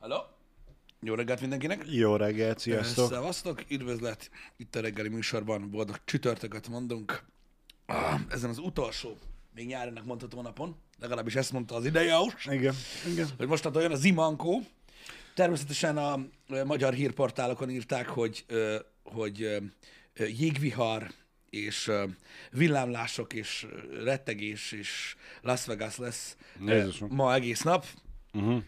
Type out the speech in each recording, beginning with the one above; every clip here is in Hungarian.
Halló? Jó reggelt mindenkinek! Jó reggelt, sziasztok! Szevasztok, üdvözlet! Itt a reggeli műsorban boldog csütörtököt mondunk. Ezen az utolsó, még nyárinak mondható napon, legalábbis ezt mondta az idejaus, Igen, igen. hogy mostantól jön a zimankó. Természetesen a magyar hírportálokon írták, hogy, hogy jégvihar és villámlások és rettegés és Las Vegas lesz Jézusom. ma egész nap. Uh-huh.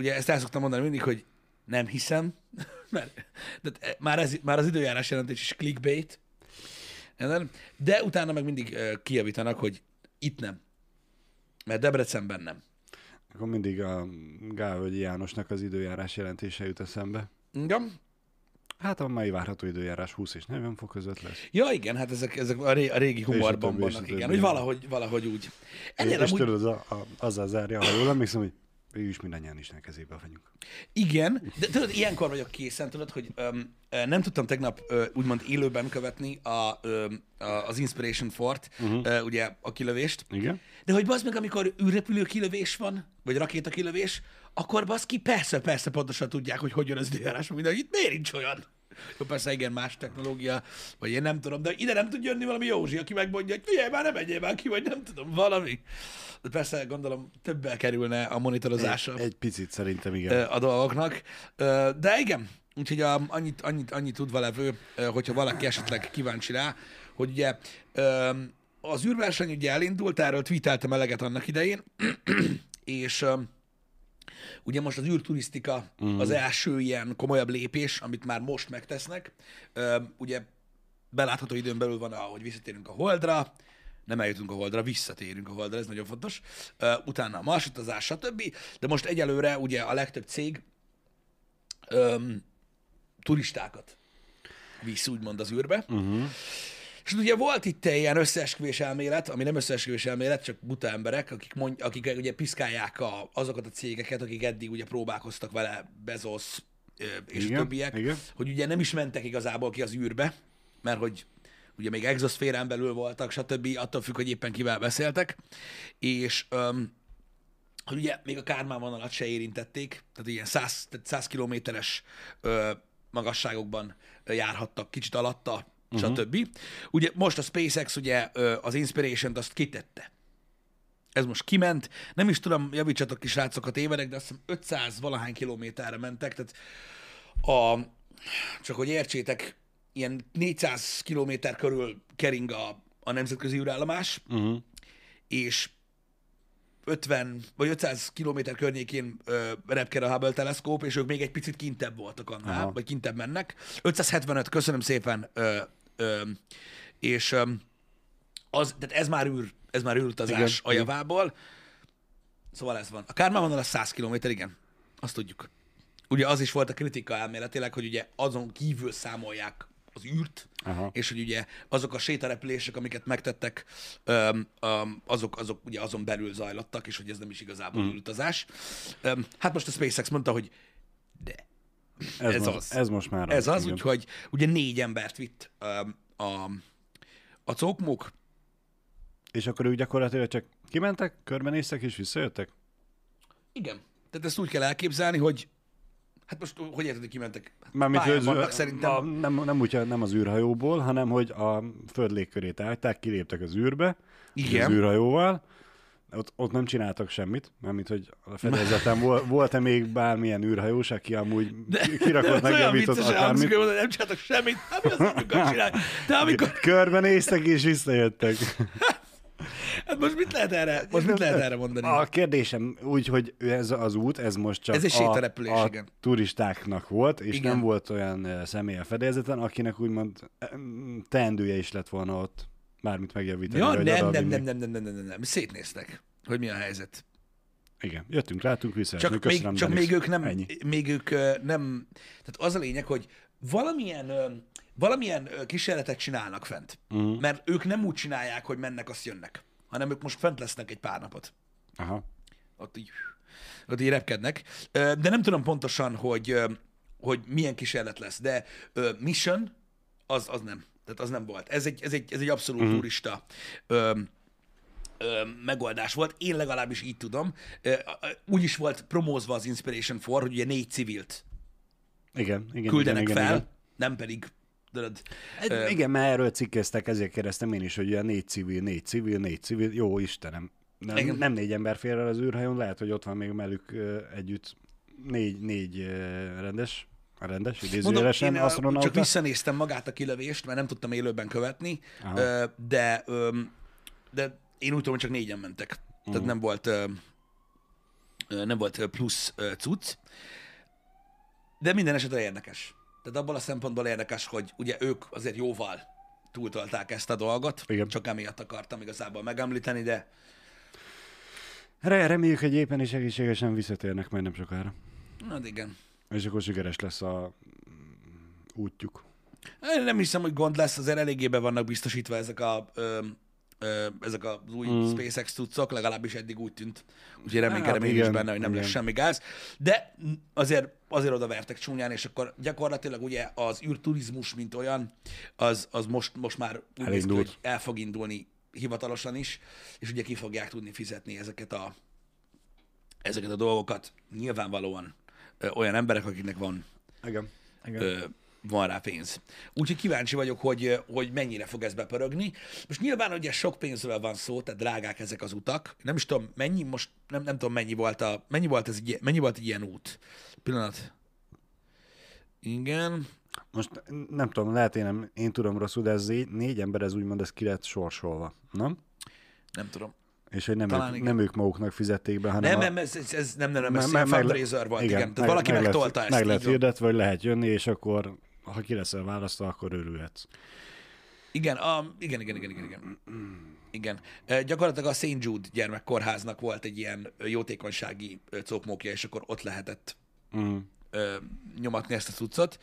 Ugye ezt el szoktam mondani mindig, hogy nem hiszem, mert de már, ez, már az időjárás jelentés is clickbait, de utána meg mindig kijavítanak, hogy itt nem, mert Debrecenben nem. Akkor mindig a Gálvölgyi Jánosnak az időjárás jelentése jut eszembe. Igen? Hát a mai várható időjárás 20 és 40 fok között lesz. Ja, igen, hát ezek, ezek a, ré, a régi humorban és vannak, igen, hogy valahogy, valahogy úgy. Ennél és amúgy, tudod, a, a, azzal zárja, ha jól emlékszem, hogy végül is mindannyian Isten kezébe vagyunk. Igen, de tudod, ilyenkor vagyok készen, tudod, hogy öm, ö, nem tudtam tegnap ö, úgymond élőben követni a, a, az Inspiration Fort, uh-huh. ugye a kilövést, Igen? de hogy bazd meg, amikor űrrepülő kilövés van, vagy rakéta kilövés, akkor bazd ki, persze, persze pontosan tudják, hogy hogy jön az időjárás, minden, hogy itt miért nincs olyan. Jó, persze igen, más technológia, vagy én nem tudom, de ide nem tud jönni valami Józsi, aki megmondja, hogy figyelj, már nem menjél már ki, vagy nem tudom, valami. De persze gondolom többel kerülne a monitorozása Egy, egy picit szerintem igen. a dolgoknak. De igen, úgyhogy a, annyit, annyit, annyit tudva levő, hogyha valaki esetleg kíváncsi rá, hogy ugye az űrverseny ugye elindult, erről tweeteltem eleget annak idején, és ugye most az űrturisztika az első ilyen komolyabb lépés, amit már most megtesznek. Ugye belátható időn belül van, ahogy visszatérünk a Holdra, nem eljutunk a Holdra, visszatérünk a Holdra, ez nagyon fontos. Utána a marsutazás, stb. De most egyelőre ugye a legtöbb cég öm, turistákat visz úgymond az űrbe. Uh-huh. És ugye volt itt egy ilyen összeesküvés elmélet, ami nem összeesküvés elmélet, csak buta emberek, akik, mond, akik ugye piszkálják a, azokat a cégeket, akik eddig ugye próbálkoztak vele, Bezos és Igen, a többiek, igen. hogy ugye nem is mentek igazából ki az űrbe, mert hogy ugye még exoszférán belül voltak, stb. attól függ, hogy éppen kivel beszéltek, és öm, hogy ugye még a Kármán vonalat se érintették, tehát ilyen 100, tehát 100 kilométeres ö, magasságokban járhattak, kicsit alatta, uh-huh. stb. Ugye most a SpaceX ugye az Inspiration-t azt kitette. Ez most kiment, nem is tudom, javítsatok ki srácok a tévedek, de azt hiszem 500 valahány kilométerre mentek, tehát a, csak hogy értsétek, ilyen 400 kilométer körül kering a, a nemzetközi űrállomás, Uh-huh. és 50 vagy 500 kilométer környékén ö, repker a Hubble teleszkóp, és ők még egy picit kintebb voltak annál, Aha. vagy kintebb mennek. 575, köszönöm szépen, ö, ö, és ö, az, tehát ez már űr, ez már űrutazás a Igen, javából. Szóval ez van. A Kármán vonal a 100 km, igen. Azt tudjuk. Ugye az is volt a kritika elméletileg, hogy ugye azon kívül számolják az űrt, Aha. és hogy ugye azok a sétarepülések, amiket megtettek, öm, öm, azok, azok ugye azon belül zajlottak, és hogy ez nem is igazából mm. űrutazás. Öm, hát most a SpaceX mondta, hogy de, Ez, Ez most, az. Ez most már ez az, úgyhogy ugye négy embert vitt öm, a, a cókmók, És akkor ők gyakorlatilag csak kimentek, körbenéztek és visszajöttek? igen. Tehát ezt úgy kell elképzelni, hogy hát most hogy érted, hogy kimentek? Hát Mármint, hogy vannak szerintem. a, nem, nem, úgy, nem az űrhajóból, hanem hogy a föld légkörét állták, kiléptek az űrbe, Igen. az űrhajóval, ott, ott nem csináltak semmit, mármint, hogy a fedélzeten vol, volt-e még bármilyen űrhajós, aki amúgy kirakott, vicces, hangzik, akármit. mondod, nem csináltak semmit, mi az, amikor csinálj? De amikor, Körbenéztek és visszajöttek. hát most mit lehet erre, most mit lehet erre mondani? A kérdésem úgy, hogy ez az út, ez most csak Ez egy a, a igen. turistáknak volt, és Igen. nem volt olyan személy a fedélzeten, akinek úgymond teendője is lett volna ott, mármint megjavítani. Ja, nem, nem, nem, nem, nem, nem, nem, nem, szétnéztek, hogy mi a helyzet. Igen, jöttünk, láttunk vissza. Csak, még, köszönöm, csak még ők nem, Ennyi. még ők nem, tehát az a lényeg, hogy valamilyen, valamilyen kísérletet csinálnak fent. Uh-huh. Mert ők nem úgy csinálják, hogy mennek, azt jönnek, hanem ők most fent lesznek egy pár napot. Aha. ott így, ott így repkednek. De nem tudom pontosan, hogy, hogy milyen kísérlet lesz, de mission az, az nem. Tehát az nem volt. Ez egy, ez egy, ez egy abszolút uh-huh. turista ö, ö, megoldás volt. Én legalábbis így tudom. Úgy is volt promózva az Inspiration 4, hogy ugye négy civilt Igen, igen. küldenek igen, fel, Igen, nem pedig tudod, igen. igen, mert erről cikkeztek, ezért kérdeztem én is, hogy a négy civil, négy civil, négy civil, jó Istenem. Nem, Igen. nem négy ember fér el az űrhajón, lehet, hogy ott van még velük ö, együtt négy, négy ö, rendes, Mondom, idézőjelesen én ö, csak visszanéztem magát a kilövést, mert nem tudtam élőben követni, Aha. de, de én úgy tudom, hogy csak négyen mentek. Tehát Mhm. nem volt nem volt plusz cucc. De minden esetre érdekes. Tehát abból a szempontból érdekes, hogy ugye ők azért jóval túltolták ezt a dolgot. Igen. Csak emiatt akartam igazából megemlíteni, de Re- Reméljük, hogy éppen is egészségesen visszatérnek majd nem sokára. hát igen. És akkor sikeres lesz a mm, útjuk. Én nem hiszem, hogy gond lesz, azért eléggé be vannak biztosítva ezek a ö, ö, ezek az új mm. SpaceX cuccok, legalábbis eddig úgy tűnt. Úgyhogy reménykedem Hát én is benne, hogy nem igen. lesz semmi gáz. De azért, azért oda vertek csúnyán, és akkor gyakorlatilag ugye az űrturizmus, mint olyan, az, az most, most már úgy néz ki, hogy el fog indulni hivatalosan is, és ugye ki fogják tudni fizetni ezeket a, ezeket a dolgokat. Nyilvánvalóan olyan emberek, akiknek van Igen. Igen. ö, van rá pénz. Úgyhogy kíváncsi vagyok, hogy, hogy mennyire fog ez bepörögni. Most nyilván ugye sok pénzről van szó, tehát drágák ezek az utak. Nem is tudom, mennyi most, nem, nem tudom, mennyi volt, a, mennyi volt ez mennyi volt egy ilyen út. Pillanat. Igen. Most nem tudom, lehet én, nem, én tudom rosszul, de ez négy ember, ez úgymond ez ki lett sorsolva, nem? Nem tudom. És hogy nem, Talán ők, nem ők maguknak fizették be, hanem Nem, nem, ez, ez, ez nem, nem, nem, ez me- meg, meg fundraiser volt, igen. igen. Tehát valaki meg megtolta ezt. Meg lett hirdetve, hogy lehet jönni, és akkor ha ki leszel választva, akkor örülhetsz. Igen, a, igen, igen, igen, igen, igen. Igen. E, gyakorlatilag a St. Jude gyermekkórháznak volt egy ilyen jótékonysági ö, cokmókja, és akkor ott lehetett Mm. ö, nyomatni ezt a cuccot.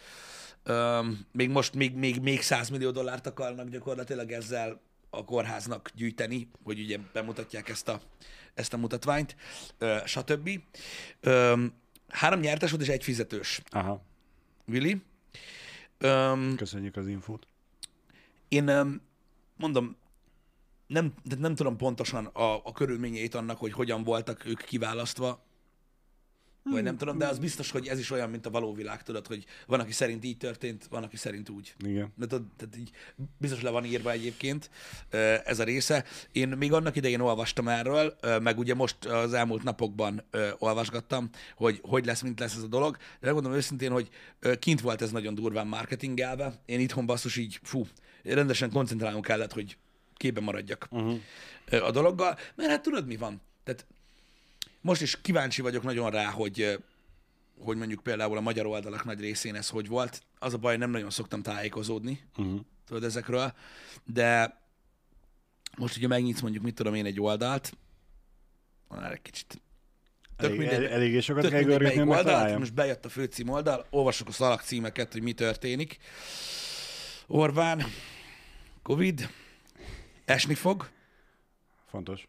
Ö, még most még, még, még 100 millió dollárt akarnak gyakorlatilag ezzel a kórháznak gyűjteni, hogy ugye bemutatják ezt a, ezt a mutatványt, ö, stb. Ö, három nyertes volt és egy fizetős. Aha, Willi. Ö, köszönjük az infót. én öm, mondom, nem, de nem tudom pontosan a, a körülményeit annak, hogy hogyan voltak ők kiválasztva, vagy nem tudom, de az biztos, hogy ez is olyan, mint a való világ, tudod, hogy van, aki szerint így történt, van, aki szerint úgy. Igen. De tudod, tehát így biztos le van írva egyébként ez a része. Én még annak idején olvastam erről, meg ugye most az elmúlt napokban olvasgattam, hogy hogy lesz, mint lesz ez a dolog. De megmondom őszintén, hogy kint volt ez nagyon durván marketingelve. Én itthon basszus így, fú, rendesen koncentrálnom kellett, hogy képben maradjak Uh-huh. a dologgal, mert hát tudod, mi van? Tehát most is kíváncsi vagyok nagyon rá, hogy, hogy mondjuk például a magyar oldalak nagy részén ez hogy volt. Az a baj, nem nagyon szoktam tájékozódni, Uh-huh. tudod, ezekről, de most ugye megnyitsz mondjuk, mit tudom én, egy oldalt, már egy kicsit tök Elég, mindegy, el, eléggé sokat tök kell görgetni, oldalt, most bejött a főcím oldal, olvassuk a szalagcímeket, hogy mi történik. Orbán, Covid, esni fog, Fontos.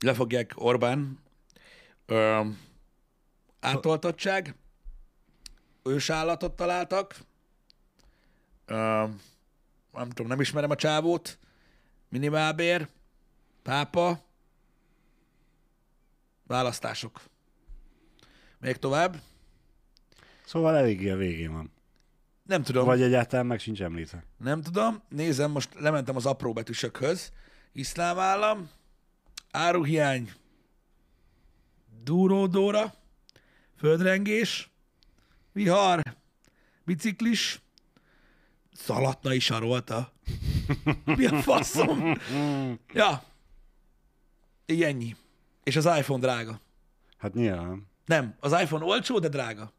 lefogják Orbán, ö, átoltottság, ősállatot találtak, ö, nem tudom, nem ismerem a csávót, minimálbér, pápa, választások. Még tovább? Szóval eléggé a végén van. Nem tudom. Vagy egyáltalán meg sincs említve. Nem tudom, nézem, most lementem az apró betűsökhöz. Iszlám állam, áruhiány, duródóra, földrengés, vihar, biciklis, szalatnai sarolta. Mi a faszom? Ja. Így ennyi. És az iPhone drága. Hát nyilván. Nem, az iPhone olcsó, de drága.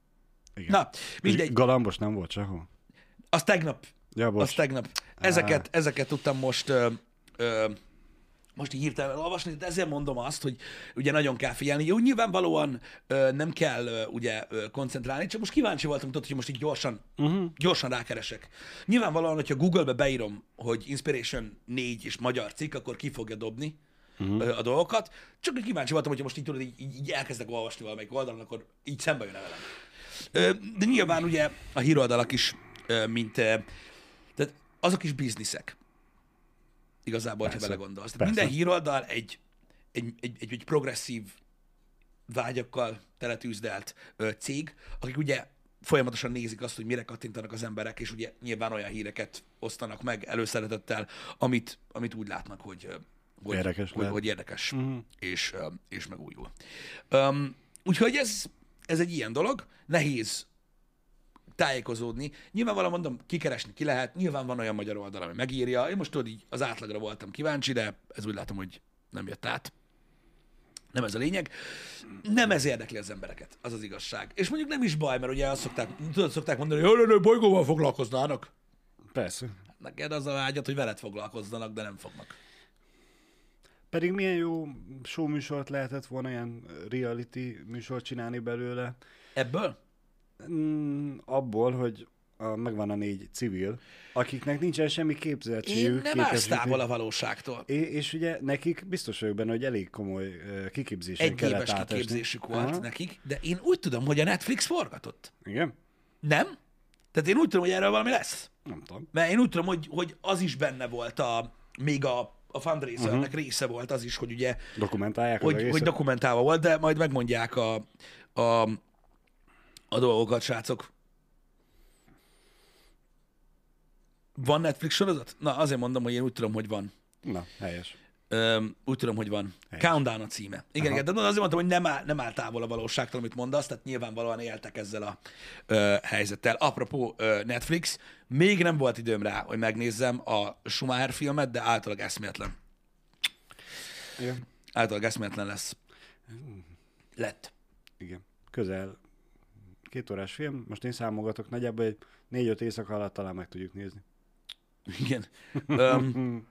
Igen. Na, És mindegy. Galambos nem volt sehol? Az tegnap Ja, Az bocs. tegnap. Ezeket, ezeket tudtam most ö, ö, most így hirtelen olvasni, de ezért mondom azt, hogy ugye nagyon kell figyelni. Jó, nyilvánvalóan ö, nem kell ö, ugye ö, koncentrálni, csak most kíváncsi voltam, tudod, hogy most így gyorsan, uh-huh. gyorsan rákeresek. Nyilvánvalóan, hogyha Google-be beírom, hogy Inspiration 4 és magyar cikk, akkor ki fogja dobni uh-huh. a dolgokat. Csak kíváncsi voltam, hogyha most így tudod, így, így, így elkezdek olvasni valamelyik oldalon, akkor így szembe jön velem. Ö, De nyilván ugye a híroldalak is, ö, mint ö, tehát azok is bizniszek. Igazából, ha Persze. belegondolsz. Tehát Persze. minden híroldal egy, egy, egy, egy, egy progresszív vágyakkal teletűzdelt ö, cég, akik ugye folyamatosan nézik azt, hogy mire kattintanak az emberek, és ugye nyilván olyan híreket osztanak meg előszeretettel, amit, amit úgy látnak, hogy, hogy Érdekes hogy, lehet. hogy érdekes, Mhm. és, és megújul. Um, úgyhogy ez, ez egy ilyen dolog, nehéz tájékozódni. Nyilvánvalóan mondom, kikeresni ki lehet, nyilván van olyan magyar oldal, ami megírja. Én most tudod, így az átlagra voltam kíváncsi, de ez úgy látom, hogy nem jött át. Nem ez a lényeg. Nem ez érdekli az embereket, az az igazság. És mondjuk nem is baj, mert ugye azt szokták, tudod, szokták mondani, hogy "Jaj, jaj, bolygóval foglalkoznának. Persze. Neked az a vágyat, hogy veled foglalkozzanak, de nem fognak. Pedig milyen jó show műsort lehetett volna, ilyen reality műsort csinálni belőle. Ebből? Mm, abból, hogy a, megvan a négy civil, akiknek nincsen semmi Én képzettségük. nem állsz távol a valóságtól. É- és ugye nekik biztos vagyok benne, hogy elég komoly uh, kiképzésen Egy kellett éves átesni. kiképzésük volt Aha. nekik, de én úgy tudom, hogy a Netflix forgatott. Igen? Nem? Tehát én úgy tudom, hogy erről valami lesz. Nem tudom. Mert én úgy tudom, hogy, hogy az is benne volt a, még a, a fundraisernek uh-huh. része volt az is, hogy ugye, Dokumentálják hogy, hogy dokumentálva volt, de majd megmondják a, a, a dolgokat, srácok. Van Netflix sorozat? Na, azért mondom, hogy én úgy tudom, hogy van. Na, helyes. Öm, úgy tudom, hogy van. Helyes. Countdown a címe. Igen, Aha. igen, de azért mondtam, hogy nem áll, nem áll távol a valóságtól, amit mondasz, tehát nyilvánvalóan éltek ezzel a ö, helyzettel. Apropó ö, Netflix, még nem volt időm rá, hogy megnézzem a Schumacher filmet, de általában eszméletlen. Igen. Általában eszméletlen lesz. Lett. Igen. Közel két órás film, most én számogatok, nagyjából egy négy-öt éjszaka alatt talán meg tudjuk nézni. Igen. Öm,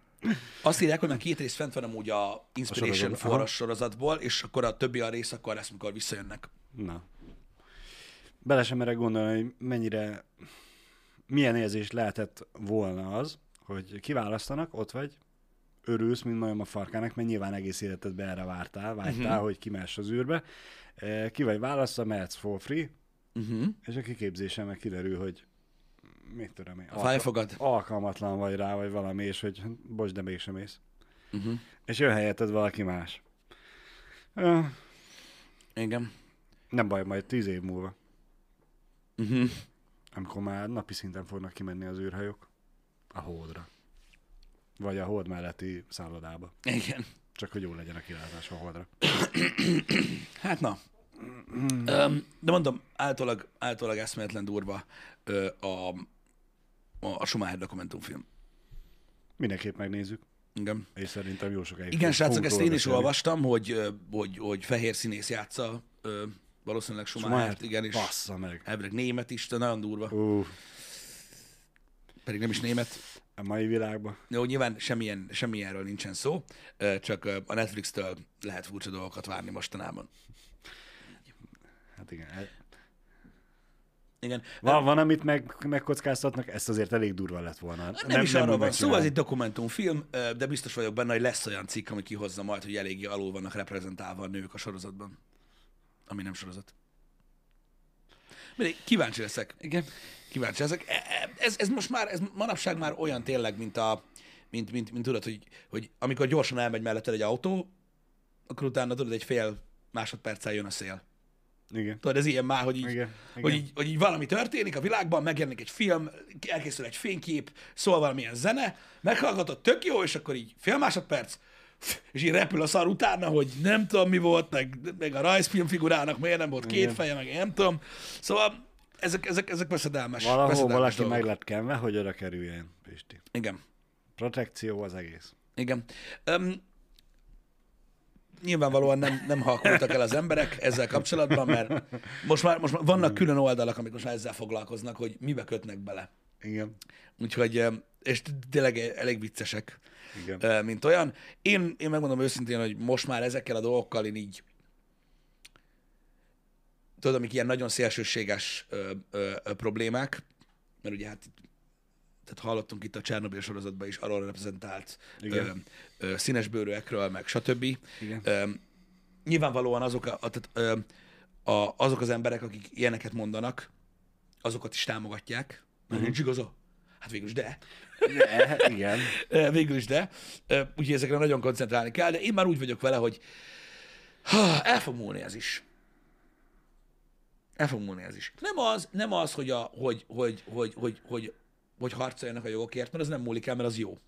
azt írják, hogy már két rész fent van amúgy a Inspiration aha. sorozatból, és akkor a többi a rész akkor lesz, mikor visszajönnek. Na. Bele sem merek gondolni, hogy mennyire, milyen érzés lehetett volna az, hogy kiválasztanak, ott vagy, örülsz, mint majom a farkának, mert nyilván egész életedben erre vártál, vágytál, Mhm. uh-huh. hogy kimás az űrbe. Eh, Ki vagy választva, mehetsz for free, Uh-huh. és a kiképzésen meg kiderül, hogy mit tudom én, A fájfogad. alkalmatlan vagy rá, vagy valami, és hogy bocs, de mégsem mész. Uh-huh. És jön helyetted valaki más. Ö, Igen. Nem baj, majd tíz év múlva, Uh-huh. amikor már napi szinten fognak kimenni az űrhajók a hódra. Vagy a hold melletti szállodába. Igen. Csak hogy jó legyen a kilátás a holdra. Hát na. De mondom, általában, általában eszméletlen durva a, a, a Schumacher dokumentumfilm. Mindenképp megnézzük, Igen. és szerintem jó sokáig. Igen, srácok, ezt én is beszélni. olvastam, hogy, hogy, hogy fehér színész játsza valószínűleg Schumacher, Schumacher, igen, és Bassza meg. elvileg német is, de nagyon durva, Ú, pedig nem is német. a mai világban. Jó, nyilván semmilyen, semmilyenről nincsen szó, csak a Netflix-től lehet furcsa dolgokat várni mostanában. Hát igen. el- Igen. Van, van amit meg, megkockáztatnak, ezt azért elég durva lett volna. Nem, nem is arról úgy van szó, ez megcsinálni. egy dokumentumfilm, de biztos vagyok benne, hogy lesz olyan cikk, ami kihozza majd, hogy eléggé alul vannak reprezentálva a nők a sorozatban. Ami nem sorozat. Mindegy, kíváncsi leszek. Igen. Kíváncsi leszek. E- e- Ez, ez most már, ez manapság már olyan tényleg, mint a, mint, mint, mint tudod, hogy, hogy amikor gyorsan elmegy melletted egy autó, akkor utána tudod, egy fél másodperccel jön a szél. Igen. Tudod, ez ilyen már, hogy így, Igen, Hogy, igen. így, hogy így valami történik a világban, megjelenik egy film, elkészül egy fénykép, szól valamilyen zene, meghallgatod, tök jó, és akkor így fél másodperc, és így repül a szar utána, hogy nem tudom mi volt, meg, meg a rajzfilm figurának miért nem volt két Igen. feje, meg én nem tudom. Szóval ezek, ezek, ezek veszedelmes. Valahol veszedelmes valaki dolgok. meg lett kenve, hogy oda kerüljen, Pisti. Igen. Protekció az egész. Igen. Um, nyilvánvalóan nem, nem halkultak el az emberek ezzel kapcsolatban, mert most már, most már vannak külön oldalak, amik most már ezzel foglalkoznak, hogy mibe kötnek bele. Igen. Úgyhogy, és tényleg elég viccesek, Igen. mint olyan. Én, én megmondom őszintén, hogy most már ezekkel a dolgokkal én így, tudod, amik ilyen nagyon szélsőséges ö, ö, ö, problémák, mert ugye hát itt- tehát hallottunk itt a Csernobyl sorozatban is arról reprezentált ö, Igen. ö, színesbőrűekről, meg stb. Igen. Ö, nyilvánvalóan azok, a, tehát, ö, a, azok az emberek, akik ilyeneket mondanak, azokat is támogatják. Mert nincs igaza. Hát végül is de. De, igen. Ö, Végül is de. Ö, Úgyhogy ezekre nagyon koncentrálni kell, de én már úgy vagyok vele, hogy ha, el fog múlni ez is. El fog múlni ez is. Nem az, nem az hogy, a, hogy, hogy, hogy, hogy, hogy, hogy harcoljanak a jogokért, mert az nem múlik el, mert az jó.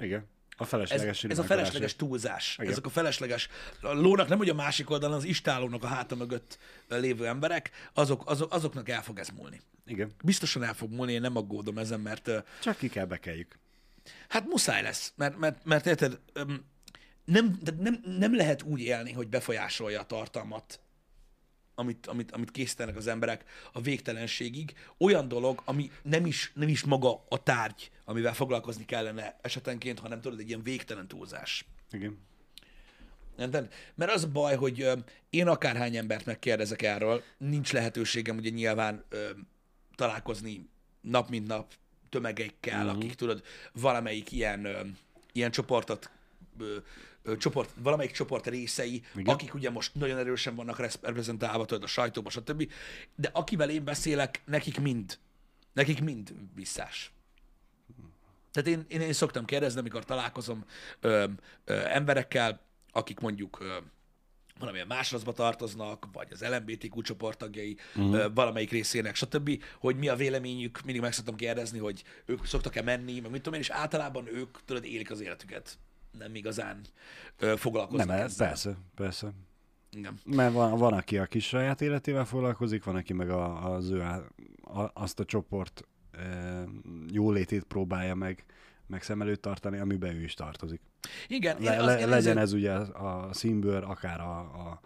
Igen. A Ez, felesleges ez a felesleges túlzás. Igen. Ezek a felesleges, a lónak nem, hogy a másik oldalon az istálónak a háta mögött lévő emberek, azok, azok, azoknak el fog ez múlni. Igen. Biztosan el fog múlni, én nem aggódom ezen, mert Csak ki kell bekeljük. hát muszáj lesz, mert, mert, mert érted, nem, nem, nem lehet úgy élni, hogy befolyásolja a tartalmat, amit, amit, amit készítenek az emberek a végtelenségig. Olyan dolog, ami nem is, nem is maga a tárgy, amivel foglalkozni kellene esetenként, hanem tudod, egy ilyen végtelen túlzás. Igen. Érted? Mert az a baj, hogy én akárhány embert megkérdezek erről, nincs lehetőségem ugye nyilván ö, találkozni nap mint nap tömegekkel, Mhm. uh-huh. akik tudod, valamelyik ilyen, ö, ilyen csoportot ö, ö, csoport, valamelyik csoport részei, Igen. Akik ugye most nagyon erősen vannak reprezentálva tudod, a sajtóban, stb. De akivel én beszélek, nekik mind, nekik mind visszás. Tehát én, én, én szoktam kérdezni, amikor találkozom ö, ö, emberekkel, akik mondjuk ö, valamilyen másrazba tartoznak, vagy az LMBTQ csoporttagjai uh-huh. ö, valamelyik részének, stb., hogy mi a véleményük, mindig meg szoktam kérdezni, hogy ők szoktak-e menni, meg mit tudom én, és általában ők, tudod, élik az életüket. Nem igazán ö, foglalkoznak Nem, ezzel. persze, persze. Igen. Mert van, van, aki a kis saját életével foglalkozik, van, aki meg a, az ő, a, azt a csoport e, jólétét próbálja meg, meg szem előtt tartani, amiben ő is tartozik. Igen, Le, az, le, legyen ezért- ez ugye a színbőr, akár a, a,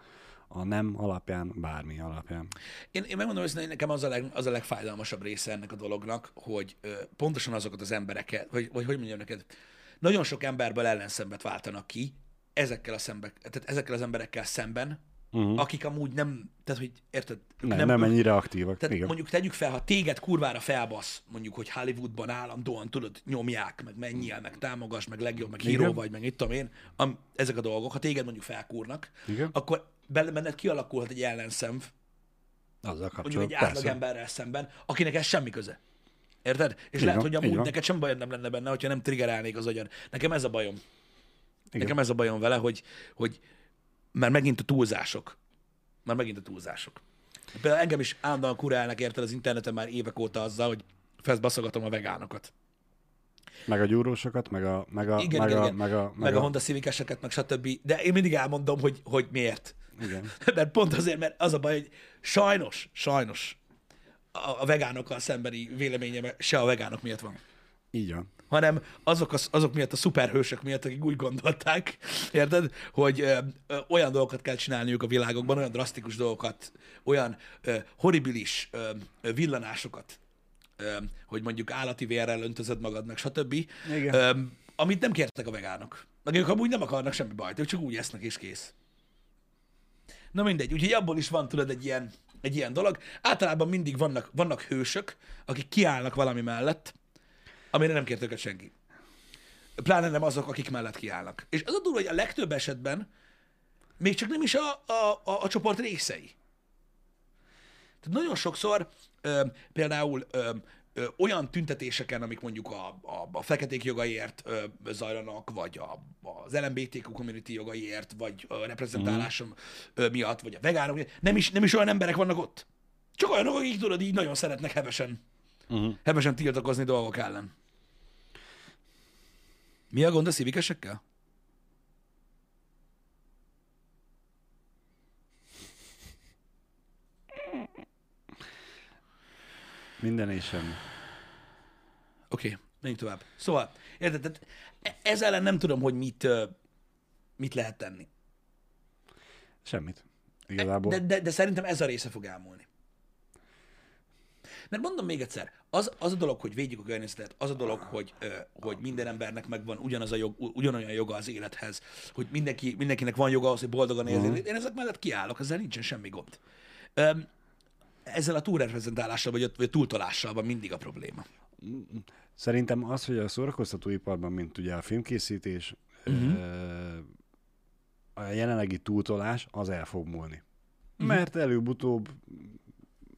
a nem alapján, bármi alapján. Én, én megmondom őszintén, hogy nekem az a, leg, az a legfájdalmasabb része ennek a dolognak, hogy ö, pontosan azokat az embereket, vagy, vagy hogy mondjam neked, nagyon sok emberből ellenszembet váltanak ki ezekkel, a szembe, tehát ezekkel az emberekkel szemben, uh-huh. akik amúgy nem, tehát hogy érted? Nem, nem, nem ennyire aktívak. tehát Igen. mondjuk tegyük fel, ha téged kurvára felbasz, mondjuk, hogy Hollywoodban állandóan tudod, nyomják, meg menjél, meg támogass, meg legjobb, meg híró vagy, meg mit tudom én, am, ezek a dolgok, ha téged mondjuk felkúrnak, Igen. akkor benned kialakulhat egy ellenszemv, Azzal mondjuk kapcsolatban. egy átlag emberrel szemben, akinek ez semmi köze. Érted? És Így lehet, hogy amúgy van. neked sem bajod nem lenne benne, hogyha nem triggerelnék az agyad. Nekem ez a bajom. Igen. Igen. Nekem ez a bajom vele, hogy, hogy már megint a túlzások. Már megint a túlzások. Például engem is állandóan kurálnak érted az interneten már évek óta azzal, hogy feszbaszogatom a vegánokat. Meg a gyúrósokat, meg a, meg a, Igen, meg igen, a, igen. meg a, Meg a Honda Civic-eseket, meg stb. De én mindig elmondom, hogy, hogy miért. Igen. Mert pont azért, mert az a baj, hogy sajnos, sajnos a, a vegánokkal szembeni véleményem se a vegánok miatt van, Így van. hanem azok, az, azok miatt, a szuperhősök miatt, akik úgy gondolták, érted, hogy ö, ö, olyan dolgokat kell csinálniuk a világokban, olyan drasztikus dolgokat, olyan ö, horribilis ö, villanásokat, ö, hogy mondjuk állati vérrel öntözöd magad, meg stb. Igen. Ö, amit nem kértek a vegánok. Meg ők amúgy nem akarnak semmi bajt, ők csak úgy esznek és kész. Na mindegy, úgyhogy abból is van, tudod, egy ilyen, egy ilyen dolog. Általában mindig vannak, vannak hősök, akik kiállnak valami mellett, amire nem kért őket senki. Pláne nem azok, akik mellett kiállnak. És az a durva, hogy a legtöbb esetben még csak nem is a, a, a, a csoport részei. Tehát nagyon sokszor ö, például ö, ö, olyan tüntetéseken, amik mondjuk a, a, a feketék jogaiért ö, zajlanak, vagy a, az LMBTQ community jogaiért, vagy a reprezentálásom ö, miatt, vagy a vegánok nem is, nem is olyan emberek vannak ott. Csak olyanok, akik tudod, így nagyon szeretnek hevesen, Uh-huh. hevesen tiltakozni dolgok ellen. Mi a gond a szívikesekkel? Minden és semmi. Oké, okay, menjünk tovább. Szóval, érted, tehát e- ez ellen nem tudom, hogy mit, mit lehet tenni. Semmit. Igazából. De, de, de szerintem ez a része fog elmúlni. Mert mondom még egyszer, az, az a dolog, hogy védjük a környezetet, az a dolog, hogy, ö, hogy minden embernek megvan ugyanaz a jog, ugyanolyan joga az élethez, hogy mindenki, mindenkinek van joga ahhoz, hogy boldogan érzi. Uh-huh. Én ezek mellett kiállok, ezzel nincsen semmi gond. Öm, ezzel a túlreprezentálással vagy a, vagy a túltolással van mindig a probléma. Szerintem az, hogy a szórakoztatóiparban, mint ugye a filmkészítés, uh-huh. a jelenlegi túltolás, az el fog múlni. Uh-huh. Mert előbb-utóbb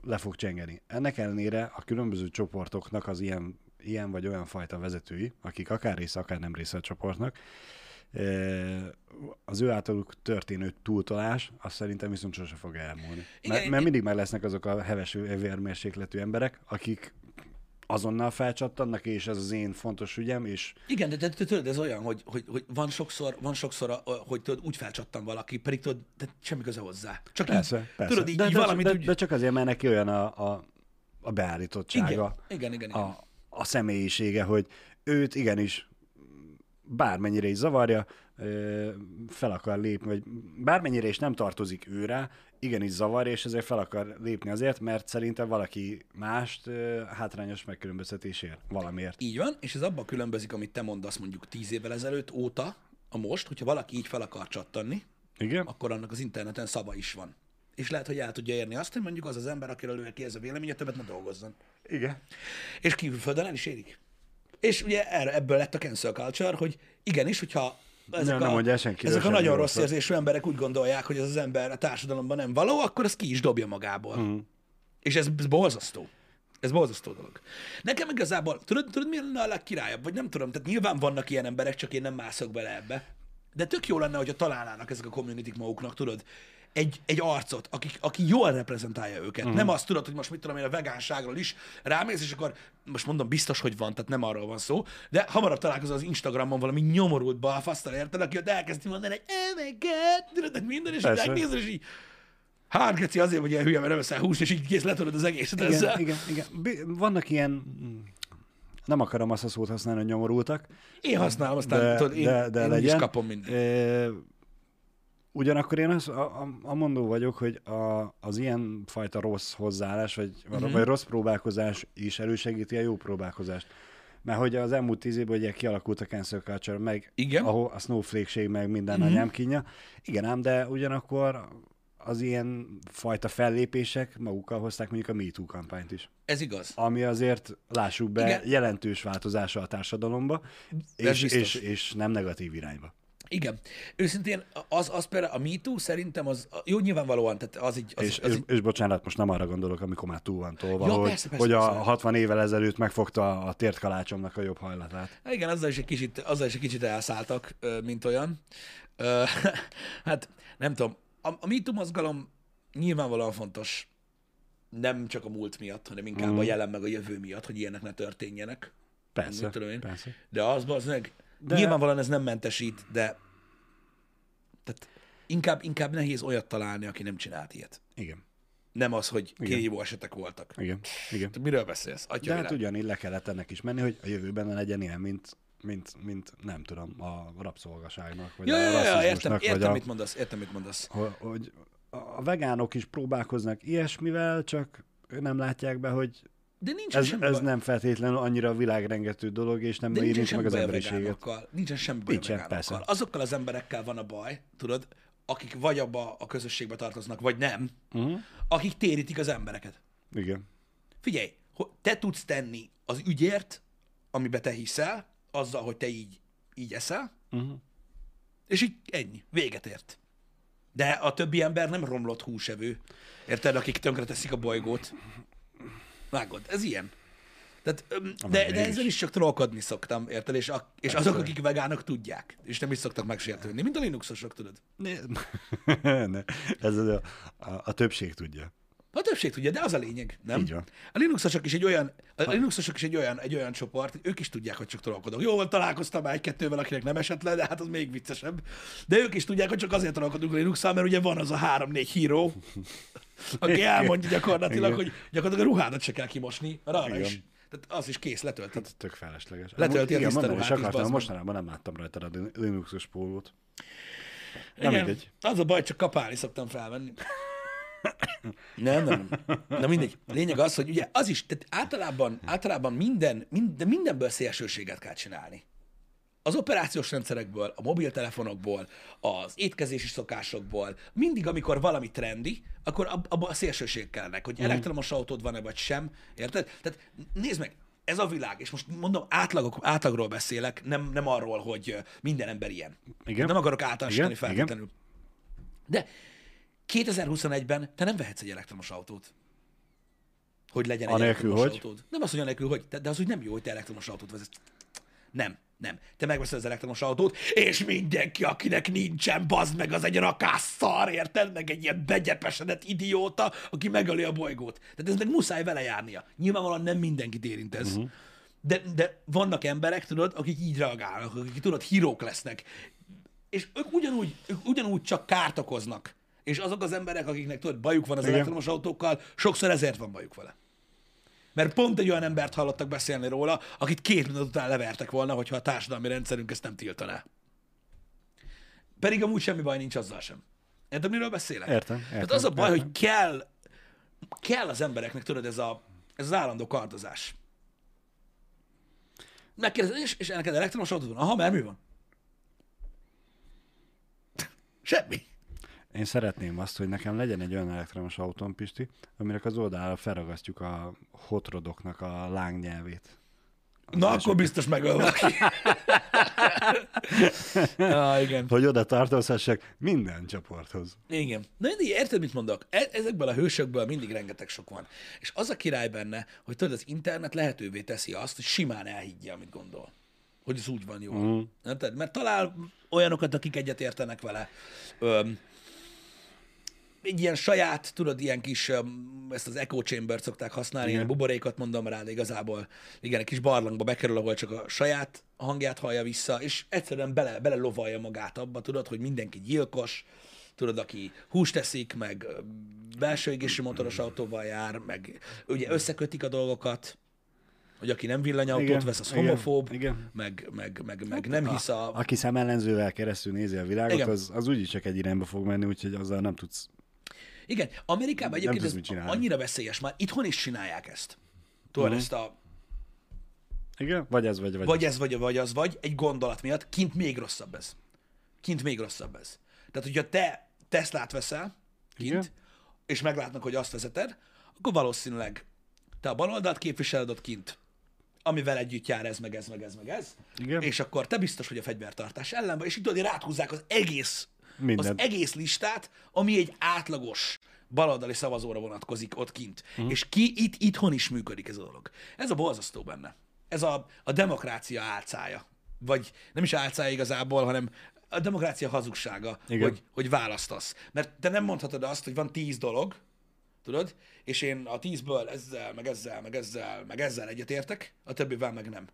le fog csengeni. Ennek ellenére a különböző csoportoknak az ilyen ilyen vagy olyan fajta vezetői, akik akár része, akár nem része a csoportnak, az ő általuk történő túltolás, azt szerintem viszont sose fog elmúlni. Igen, mert, mert mindig meg lesznek azok a heves vérmérsékletű emberek, akik azonnal felcsattannak, és ez az én fontos ügyem, és Igen, de, de, de tudod, ez olyan, hogy, hogy, hogy van sokszor, van sokszor a, a- hogy tudod, úgy felcsattan valaki, pedig tudod, de semmi köze hozzá. Csak persze, így, persze. tudod, így, de, így de, valamit de, úgy... de, csak azért, mert neki olyan a, a, a beállítottsága, igen, igen, igen, igen. a, a személyisége, hogy őt igenis bármennyire is zavarja, fel akar lépni, vagy bármennyire is nem tartozik őre, igenis zavarja, és ezért fel akar lépni azért, mert szerintem valaki mást hátrányos megkülönböztetés ér valamiért. Így van, és ez abban különbözik, amit te mondasz mondjuk tíz évvel ezelőtt óta, a most, hogyha valaki így fel akar csattanni, Igen? akkor annak az interneten szava is van. És lehet, hogy el tudja érni azt, hogy mondjuk az az ember, akiről ő ki ez a véleménye, többet ne dolgozzon. Igen. És kívülföldön el is érik. És ugye erre, ebből lett a cancel culture, hogy igenis, hogyha ezek, Nem, nem a, mondja senkiről ezek a nagyon rossz érzésű emberek úgy gondolják, hogy az az ember a társadalomban nem való, akkor ezt ki is dobja magából. Mm. És ez, ez borzasztó. Ez borzasztó dolog. Nekem igazából, tudod, tudod mi lenne a legkirályabb? Vagy nem tudom, tehát nyilván vannak ilyen emberek, csak én nem mászok bele ebbe. De tök jó lenne, hogyha találnának ezek a community maguknak, tudod, egy, egy arcot, aki, aki jól reprezentálja őket. Uh-huh. Nem azt tudod, hogy most mit tudom én a vegánságról is rámész, és akkor most mondom biztos, hogy van, tehát nem arról van szó, de hamarabb találkozol az Instagramon valami nyomorult balfasztal, érted, aki ott elkezdi mondani, hogy oh my god, tudod, minden, és megnézed, és így, hát geci azért, hogy ilyen hülye, mert nem eszel húst, és így kész letöröd az egészet ezzel. Igen, igen, igen. Bi- Vannak ilyen, nem akarom azt a szót használni, hogy nyomorultak, Én használom, aztán de, tudod, én, de, de én legyen. is kapom mindig. Ugyanakkor én az, a, a, a mondó vagyok, hogy a, az ilyen fajta rossz hozzáállás, vagy, uh-huh. vagy rossz próbálkozás is elősegíti a jó próbálkozást. Mert hogy az elmúlt tíz évben ugye kialakult a cancel culture, meg Igen. ahol a snowflake meg minden uh-huh. anyám kínja. Igen ám, de ugyanakkor az ilyen fajta fellépések magukkal hozták mondjuk a MeToo kampányt is. Ez igaz. Ami azért, lássuk be, Igen. Jelentős változása a társadalomba, és, biztos. és, és nem negatív irányba. Igen. Őszintén az, az például, a MeToo szerintem az, jó, nyilvánvalóan, tehát az így, az, és, az és, így, és bocsánat, most nem arra gondolok, amikor már túl van tolva, Ja, hogy, persze, persze, hogy a persze. 60 évvel ezelőtt megfogta a tértkalácsomnak a jobb hajlatát. Hát igen, azzal is egy kicsit, azzal is egy kicsit elszálltak, mint olyan. Hát nem tudom, a, a MeToo mozgalom nyilvánvalóan fontos, nem csak a múlt miatt, hanem inkább a jelen meg a jövő miatt, hogy ilyenek ne történjenek. Persze, persze. De az meg, De- nyilvánvalóan ez nem mentesít, de tehát inkább, inkább nehéz olyat találni, aki nem csinált ilyet. Igen, Nem az, hogy kihívó esetek voltak. igen, igen. Te miről beszélsz? Atya De hát ugyanígy le kellett ennek is menni, hogy a jövőben ne legyen ilyen, mint, mint, mint nem tudom, a rabszolgaságnak, vagy Ja, a ja, ja, értem, rasszizmusnak, értem, vagy a, mit mondasz, értem, mit mondasz. hogy, hogy a vegánok is próbálkoznak ilyesmivel, csak nem látják be, hogy De nincs ez, semmi ez baj. nem feltétlenül annyira világrengető dolog, és nem érinti meg az emberiséget. Nincsen semmi baj Nincsen, persze. Azokkal az emberekkel van a baj, tudod, akik vagy abba a közösségbe tartoznak, vagy nem, Uh-huh. akik térítik az embereket. Igen. Figyelj, te tudsz tenni az ügyért, amiben te hiszel, azzal, hogy te így, így eszel, Uh-huh. és így ennyi, véget ért. De a többi ember nem romlott húsevő. Érted, akik tönkre teszik a bolygót. Vágod, ez ilyen. Tehát, de, de ezzel is csak trollkodni szoktam, érted? És, a, és azok, akik vegánok, tudják. És nem is szoktak megsértődni, mint a Linuxosok, tudod. Ne, ne, ez a, a, a többség tudja. A többség tudja, de az a lényeg, nem? Így van. A Linuxosok is egy olyan, a Linuxosok is egy olyan, egy olyan csoport, hogy ők is tudják, hogy csak trollkodok. Jó, találkoztam már egy-kettővel, akinek nem esett le, de hát az még viccesebb. De ők is tudják, hogy csak azért trollkodunk a linux mert ugye van az a három-négy híró, aki elmondja gyakorlatilag, hogy gyakorlatilag a ruhádat se kell kimosni, mert arra is. Tehát az is kész, letöltött. Tök felesleges. Letölti a Igen, tiszta ruhát is, akartam, mostanában nem láttam rajta a Linuxos pólót. Nem Igen, mindegy. az a baj, csak kapálni szoktam felvenni. Nem, nem. Na mindegy. Lényeg az, hogy ugye az is, tehát általában, általában minden, minden, mindenből szélsőséget kell csinálni. Az operációs rendszerekből, a mobiltelefonokból, az étkezési szokásokból, mindig, amikor valami trendi, akkor ab, abban a szélsőség kellene, hogy elektromos autód van-e vagy sem, érted? Tehát nézd meg, ez a világ, és most mondom, átlagok, átlagról beszélek, nem, nem arról, hogy minden ember ilyen. Igen. Nem akarok általánosítani Igen, feltétlenül. De 2021-ben te nem vehetsz egy elektromos autót. hogy legyen egy elektromos hogy? autód. Nem az, hogy anélkül, hogy, de az úgy nem jó, hogy te elektromos autót vezetsz. Nem, nem. Te megveszed az elektromos autót, és mindenki, akinek nincsen, bazd meg, az egy rakás szar, érted? Meg egy ilyen begyepesedett idióta, aki megöli a bolygót. Tehát ez meg muszáj vele járnia. Nyilvánvalóan nem mindenkit érint ez. Uh-huh. De, de vannak emberek, tudod, akik így reagálnak, akik tudod, hírók lesznek. És ők ugyanúgy, ők ugyanúgy csak kárt okoznak. És azok az emberek, akiknek tudod, bajuk van az Igen. elektromos autókkal, sokszor ezért van bajuk vele. Mert pont egy olyan embert hallottak beszélni róla, akit két minut után levertek volna, hogyha a társadalmi rendszerünk ezt nem tiltaná. Pedig amúgy semmi baj nincs azzal sem. Érted, miről beszélek? Értem, Tehát értem, az a baj, értem. hogy kell, kell az embereknek, tudod, ez, a, ez az állandó kardozás. Megkérdezed, és, és neked elektromos autód van? Aha, mert mi van? Semmi. Én szeretném azt, hogy nekem legyen egy olyan elektromos autóm, Pisti, aminek az oldalára felragasztjuk a hotrodoknak a lángnyelvét. Na, akkor biztos megölnek. ah, igen. Hogy oda tartozhassak minden csoporthoz. Igen. Na, de érted, mit mondok? E- ezekből a hősökből mindig rengeteg sok van. És az a király benne, hogy tudod, az internet lehetővé teszi azt, hogy simán elhiggye, amit gondol. Hogy ez úgy van jó. Mm. Érted? Mert talál olyanokat, akik egyet értenek vele. Öm, egy ilyen saját, tudod, ilyen kis, ezt az echo chamber szokták használni, ilyen buborékat mondom rá, de igazából igen, egy kis barlangba bekerül, ahol csak a saját hangját hallja vissza, és egyszerűen bele, bele lovalja magát abba, tudod, hogy mindenki gyilkos, tudod, aki húst teszik, meg belső égési motoros autóval jár, meg ugye összekötik a dolgokat, hogy aki nem villanyautót Igen, vesz, az igen, homofób, igen. meg, meg, meg, meg nem hisz a... Aki szemellenzővel keresztül nézi a világot, Igen. az, az úgyis csak egy irányba fog menni, úgyhogy azzal nem tudsz. Igen, Amerikában egyébként tudsz ez annyira veszélyes, már itthon is csinálják ezt. Tudod, Mhm. ezt a Igen? Vagy ez, vagy, vagy. vagy ez, vagy, vagy az, vagy egy gondolat miatt, kint még rosszabb ez. Kint még rosszabb ez. Tehát, hogyha te Teslát veszel kint, Igen. és meglátnak, hogy azt vezeted, akkor valószínűleg te a baloldalt képviseled ott kint, amivel együtt jár ez, meg ez, meg ez, meg ez, Igen. és akkor te biztos, hogy a fegyvertartás ellen vagy, és így tudod, hogy ráthúzzák az egész, Mindent. az egész listát, ami egy átlagos baloldali szavazóra vonatkozik ott kint. Uh-huh. És ki itt, itthon is működik ez a dolog. Ez a borzasztó benne. Ez a, a demokrácia álcája. Vagy nem is álcája igazából, hanem a demokrácia hazugsága, Igen. hogy, hogy választasz. Mert te nem mondhatod azt, hogy van tíz dolog, tudod, és én a tízből ezzel, meg ezzel, meg ezzel, meg ezzel egyetértek, a többivel meg nem.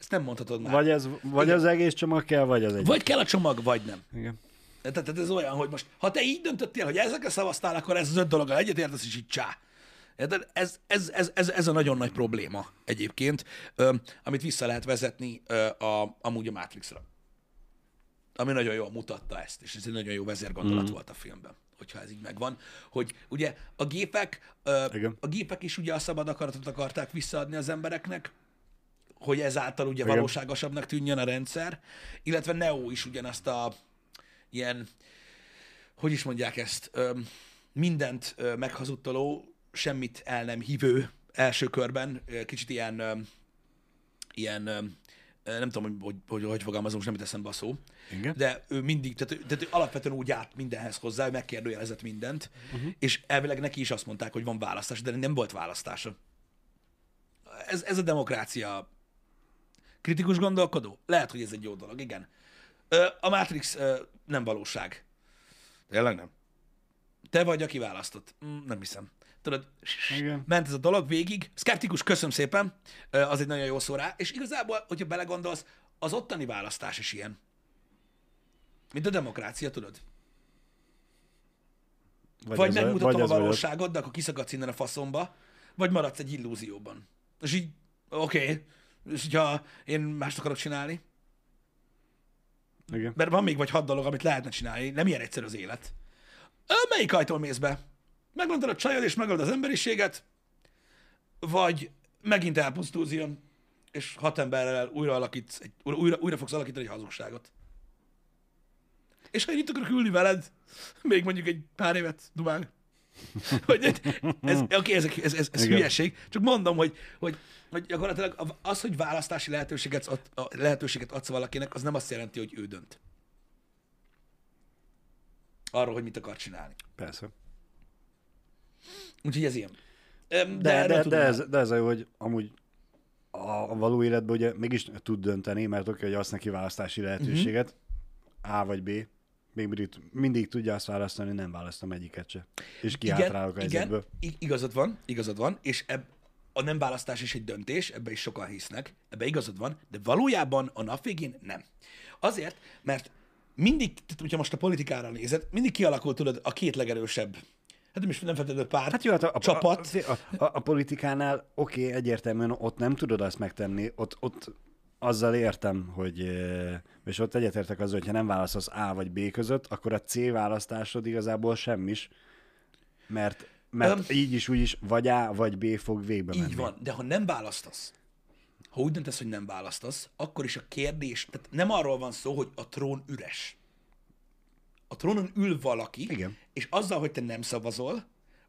Ezt nem mondhatod már. Vagy, ez, vagy az egész csomag kell, vagy az egy. vagy kell a csomag, vagy nem. Igen. Tehát tehát ez olyan, hogy most, ha te így döntöttél, hogy ezekre szavaztál, akkor ez az öt dologgal egyetértesz, és így csá. Érted? Ez, ez, ez, ez, ez a nagyon nagy probléma egyébként, ö, amit vissza lehet vezetni ö, a, amúgy a Matrixra. Ami nagyon jól mutatta ezt, és ez egy nagyon jó vezérgondolat mm. volt a filmben, hogyha ez így megvan, hogy ugye a gépek, ö, Igen. a gépek is ugye a szabad akaratot akarták visszaadni az embereknek, hogy ezáltal ugye Igen. valóságosabbnak tűnjön a rendszer, illetve Neo is ugyanazt a ilyen, hogy is mondják ezt, mindent meghazudtoló, semmit el nem hívő első körben, kicsit ilyen, ilyen nem tudom, hogy hogy, hogy, hogy fogalmazom, most nem jut eszembe a szó, Igen. de ő mindig, tehát, tehát ő alapvetően úgy állt mindenhez hozzá, ő megkérdőjelezett mindent, uh-huh. és elvileg neki is azt mondták, hogy van választás, de nem volt választása. Ez, ez a demokrácia kritikus gondolkodó? Lehet, hogy ez egy jó dolog, igen. A Matrix nem valóság. Tényleg nem. Te vagy, aki választott. Mm, nem hiszem. Tudod, Igen. ment ez a dolog végig. Skeptikus, köszönöm szépen, az egy nagyon jó szó rá. És igazából, hogyha belegondolsz, az ottani választás is ilyen. Mint a demokrácia, tudod? Vagy, vagy megmutatom vagy a valóságot, de akkor kiszakadsz innen a faszomba, vagy maradsz egy illúzióban. És így, oké, okay. és hogyha én mást akarok csinálni, Igen. mert van még vagy hat dolog, amit lehetne csinálni, nem ilyen egyszerű az élet. Ö, melyik ajtól mész be? Megmondod a csajod, és megöld az emberiséget, vagy megint elpusztulsz és hat emberrel újra, alakítsz, egy, újra, újra fogsz alakítani egy hazugságot. És ha én itt akarok ülni veled, még mondjuk egy pár évet dumálni. Hogy ez, ez, oké, ez, ez, ez, ez Igen. hülyeség, csak mondom, hogy, hogy, hogy gyakorlatilag az, hogy választási lehetőséget, ad, a lehetőséget adsz valakinek, az nem azt jelenti, hogy ő dönt. Arról, hogy mit akar csinálni. Persze. Úgyhogy ez ilyen. De, de, de, de, ez, de ez a jó, hogy amúgy a, a való életben ugye mégis tud dönteni, mert oké, hogy azt neki választási lehetőséget, A vagy B, még mindig, mindig tudja azt választani, nem választom egyiket se. És kiátrálok a igen, helyzetből. igazad van, igazad van, és ebb, a nem választás is egy döntés, ebbe is sokan hisznek, ebbe igazad van, de valójában a nap végén nem. Azért, mert mindig, tehát hogyha most a politikára nézed, mindig kialakul, tudod, a két legerősebb, hát nem is nem feltétlenül párt, Hát jó, hát a, a, csapat. A, a, a, a politikánál oké, okay, egyértelműen ott nem tudod azt megtenni, ott, ott azzal értem, hogy, és ott egyetértek azzal, hogy ha nem választasz A vagy B között, akkor a C választásod igazából semmis, mert, mert Öm. így is, úgy is vagy A vagy B fog végbe menni. Így van, de ha nem választasz, ha úgy döntesz, hogy nem választasz, akkor is a kérdés, tehát nem arról van szó, hogy a trón üres. A trónon ül valaki, Igen. és azzal, hogy te nem szavazol,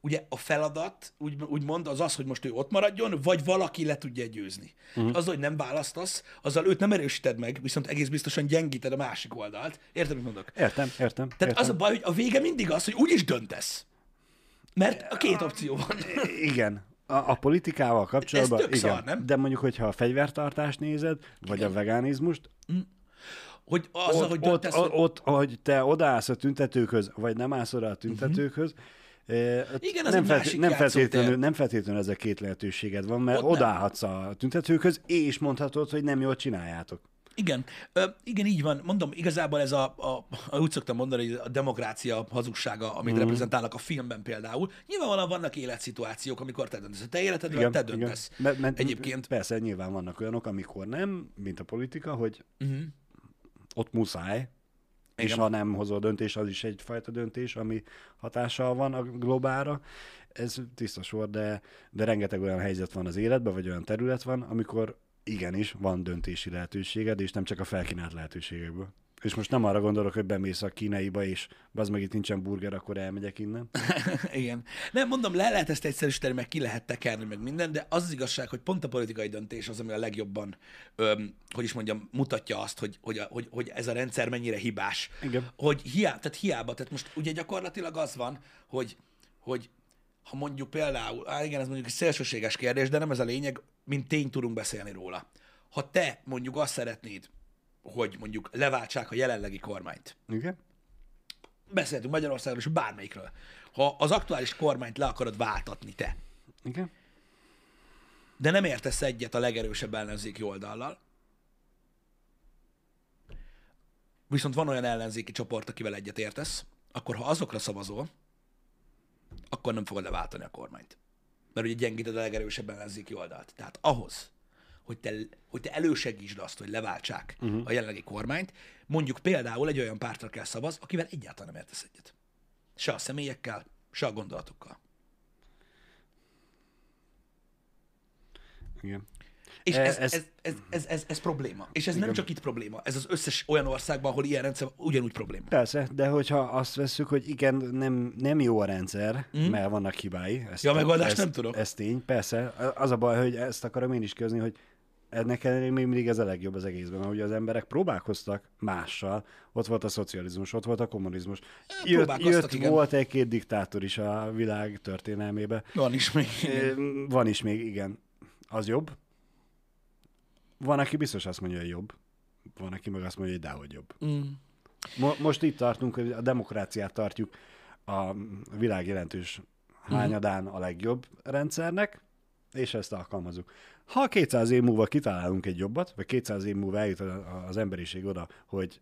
ugye a feladat, úgy, úgymond, az az, hogy most ő ott maradjon, vagy valaki le tudja győzni. Uh-huh. Azzal, hogy nem választasz, azzal őt nem erősíted meg, viszont egész biztosan gyengíted a másik oldalt. Érted, mit mondok? Értem, értem. Tehát értem. az a baj, hogy a vége mindig az, hogy úgy is döntesz. Mert a két opció van. Igen. A, a politikával kapcsolatban, igen. szar, nem? De mondjuk, hogyha a fegyvertartást nézed, vagy a vegánizmust, Hogy azzal, ott, hogy döntesz, ott, hogy... ott, hogy te odaállsz a tüntetőkhöz, vagy nem állsz oda a tüntetőkhöz, uh-huh. Igen, nem, felté- nem, feltétlenül, nem feltétlenül ez a két lehetőséged van, mert Ott nem. odaállhatsz a tüntetőkhöz, és mondhatod, hogy nem jól csináljátok. Igen, Ö, igen, így van. Mondom, igazából ez a, a, a úgy szoktam mondani, hogy a demokrácia hazugsága, amit mm. reprezentálnak a filmben például. Nyilvánvalóan vannak életszituációk, amikor te döntesz. Te életedről te döntesz. Mert, mert Egyébként. Persze, nyilván vannak olyanok, amikor nem, mint a politika, hogy Uh-huh. ott muszáj, és ha nem hozol döntés, az is egyfajta döntés, ami hatással van a globára. Ez tiszta sor, de, de rengeteg olyan helyzet van az életben, vagy olyan terület van, amikor igenis van döntési lehetőséged, és nem csak a felkínált lehetőségekből. És most nem arra gondolok, hogy bemész a kínaiba, és az meg itt nincsen burger, akkor elmegyek innen. Igen. Nem, mondom, le lehet ezt egyszerűsíteni, meg ki lehet tekerni, meg minden, de az az igazság, hogy pont a politikai döntés az, ami a legjobban, öm, hogy is mondjam, mutatja azt, hogy, hogy, a, hogy, hogy ez a rendszer mennyire hibás. Igen. Hogy hiába, tehát hiába, tehát most ugye gyakorlatilag az van, hogy, hogy ha mondjuk például, á igen, ez mondjuk egy szélsőséges kérdés, de nem ez a lényeg, mint tény tudunk beszélni róla. Ha te mondjuk azt szeretnéd, hogy mondjuk leváltsák a jelenlegi kormányt, Igen? beszéltünk Magyarországról és bármelyikről. Ha az aktuális kormányt le akarod váltatni te, Igen? de nem értesz egyet a legerősebb ellenzéki oldallal, viszont van olyan ellenzéki csoport, akivel egyet értesz, akkor ha azokra szavazol, akkor nem fogod leváltani a kormányt. Mert ugye gyengíted a legerősebb ellenzéki oldalt. Tehát ahhoz, hogy te, hogy te elősegítsd azt, hogy leváltsák uh-huh. a jelenlegi kormányt, mondjuk például egy olyan pártra kell szavaz, akivel egyáltalán nem értesz egyet. Se a személyekkel, se a gondolatokkal. Igen. És E- ez, ez- ez, ez, ez, ez, ez probléma. És ez nem csak itt probléma, ez az összes olyan országban, ahol ilyen rendszer ugyanúgy probléma. Persze, de hogyha azt veszük, hogy igen, nem, nem jó a rendszer, mm. mert vannak hibái. Ezt, Ja, megoldást ezt, nem tudok. Ez tény, persze. Az a baj, hogy ezt akarom én is közni, hogy ennek ellenére még mindig ez a legjobb az egészben, ugye az emberek próbálkoztak mással, ott volt a szocializmus, ott volt a kommunizmus. Jött, jött igen. volt egy-két diktátor is a világ történelmébe. Van is még. Ö, Van is még, igen. Az jobb. Van, aki biztos azt mondja, hogy jobb. Van, aki meg azt mondja, hogy dehogy jobb. Mm. Mo- most itt tartunk, hogy a demokráciát tartjuk a világ jelentős hányadán a legjobb rendszernek, és ezt alkalmazunk. Ha 200 év múlva kitalálunk egy jobbat, vagy 200 év múlva eljut az emberiség oda, hogy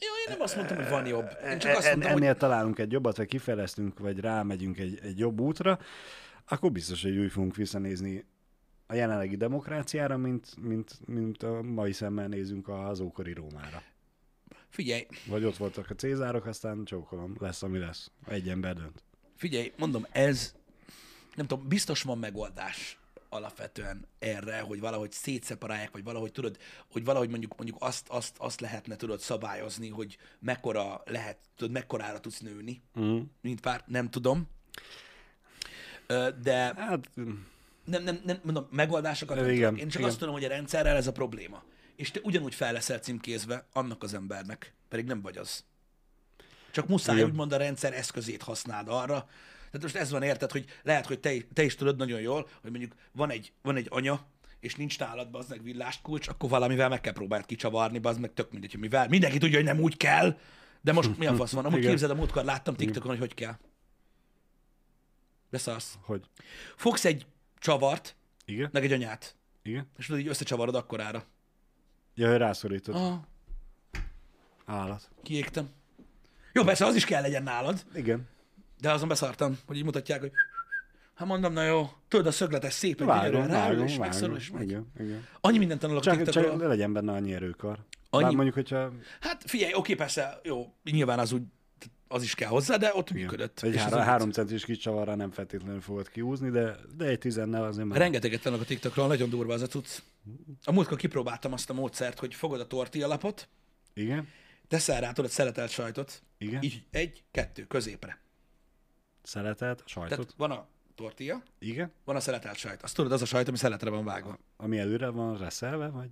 Jó, én nem azt mondtam, hogy van jobb. Én csak azt en- mondtam, hogy ennél találunk egy jobbat, vagy kifejlesztünk, vagy rámegyünk egy, egy jobb útra, akkor biztos, hogy úgy fogunk visszanézni a jelenlegi demokráciára, mint, mint, mint a mai szemmel nézünk az ókori Rómára. figyelj, Vagy ott voltak a Cézárok, aztán csókolom, lesz, ami lesz. Egy ember dönt. figyelj, mondom, ez, nem tudom, biztos van megoldás alapvetően erre, hogy valahogy szétszeparálják, vagy valahogy tudod, hogy valahogy mondjuk, mondjuk azt, azt, azt lehetne tudod szabályozni, hogy mekkora lehet, tudod, mekkorára tudsz nőni, Mm. mint pár, nem tudom. De Hát, nem, nem, nem mondom, megoldásokat nem Igen, tudok. Én csak igen. azt tudom, hogy a rendszerrel ez a probléma. És te ugyanúgy fel leszel címkézve annak az embernek, pedig nem vagy az. Csak muszáj Igen. úgymond a rendszer eszközét használd arra. Tehát most ez van, érted, hogy lehet, hogy te, te is tudod nagyon jól, hogy mondjuk van egy, van egy anya, és nincs nálad bazd meg villást kulcs, akkor valamivel meg kell próbáld kicsavarni, bazd meg tök mindegy, hogy mivel. Mindenki tudja, hogy nem úgy kell, de most mi a fasz van? Amúgy Igen. képzeld, a múltkor láttam TikTokon, hogy hogy kell. Beszarsz. Hogy? Fogsz egy csavart, Igen? meg egy anyát, Igen? és tudod, így összecsavarod akkorára. Ja, hogy rászorítod. Ah, Állat. kiégtem. Jó, persze az is kell legyen nálad, Igen. De azon beszartam, hogy így mutatják, hogy hát mondom, na jó, tudod, a szögletes szépen Vágom, gyönyörűen ráül, vágom, és megszorul, vágom. és megy. Igen, igen. Annyi mindent tanulok Csak, TikTokról. csak legyen benne annyi erőkar. Annyi- Bár mondjuk, hogyha Hát figyelj, oké, persze, jó, nyilván az úgy, az is kell hozzá, de ott igen, működött. egy három, három centis kis csavarra nem feltétlenül fogod kiúzni, de, de egy tizennel azért már... Rengeteget tanulok a TikTokról, nagyon durva az a cucc. A múltkor kipróbáltam azt a módszert, hogy fogod a tortilla lapot, Igen? teszel rá tudod szeletelt sajtot, Igen? így egy, kettő, középre. Szeletet, sajtot. Tehát van a tortilla, Igen? van a szeletelt sajt. Azt tudod, az a sajt, ami szeletre van vágva. Ami előre van reszelve, vagy...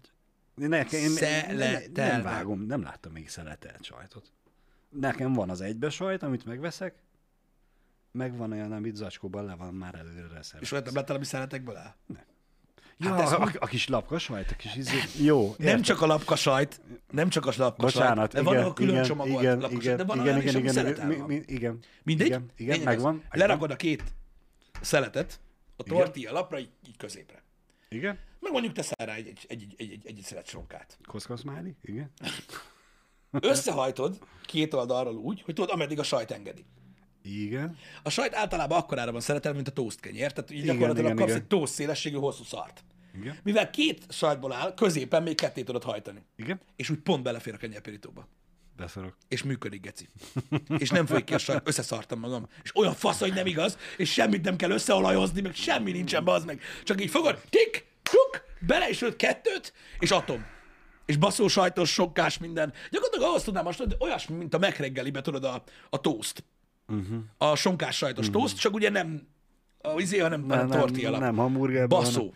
Nekem, én, Szeletelve. nem vágom, nem láttam még szeletelt sajtot. Nekem van az egybe sajt, amit megveszek, meg van olyan, amit zacskóban le van már előre reszelve. És olyat nem láttál, ami szeletekből áll? Ja, Hát ez a, a, kis lapka sajt, a kis izé... Jó, Nem értem. csak a lapka sajt, nem csak a lapka Bocsánat, sajt, igen, van a külön igen, csomagolt igen, lapka igen, sajt, de van igen, olyan is, igen, ami igen, szeletel mi, mi, igen, Mindegy, igen, igen, lényeg megvan, megvan. Lerakod a két szeletet a Igen. tortilla lapra, így, így középre. Igen, Meg mondjuk teszel rá egy, egy, egy, egy, egy, egy, egy szelet sonkát. koszkosz máli, igen. Összehajtod két oldalról úgy, hogy tudod, ameddig a sajt engedi. Igen, A sajt általában akkorára van szeretelve, mint a toast kenyér, tehát így Igen, gyakorlatilag igen, kapsz igen. egy toast szélességű hosszú szart. Igen, Mivel két sajtból áll, középen még ketté tudod hajtani. igen. És úgy pont belefér a kenyérpirítóba. Beszarok. És működik, geci. És nem folyik ki a sajt, összeszartam magam. És olyan fasz, hogy nem igaz, és semmit nem kell összeolajozni, meg semmi nincsen, bazd meg. Csak így fogod, tik, tuk, bele is ölt kettőt, és atom. És baszó sajtos, sokkás minden. Gyakorlatilag ahhoz tudnám most, hogy olyasmi, mint a megreggelibe, tudod, a, a toast. Uh-huh. A sonkás sajtos uh-huh. toast, csak ugye nem a izé, hanem, hanem nem, tortilla lap. nem hamburgerben, Baszó.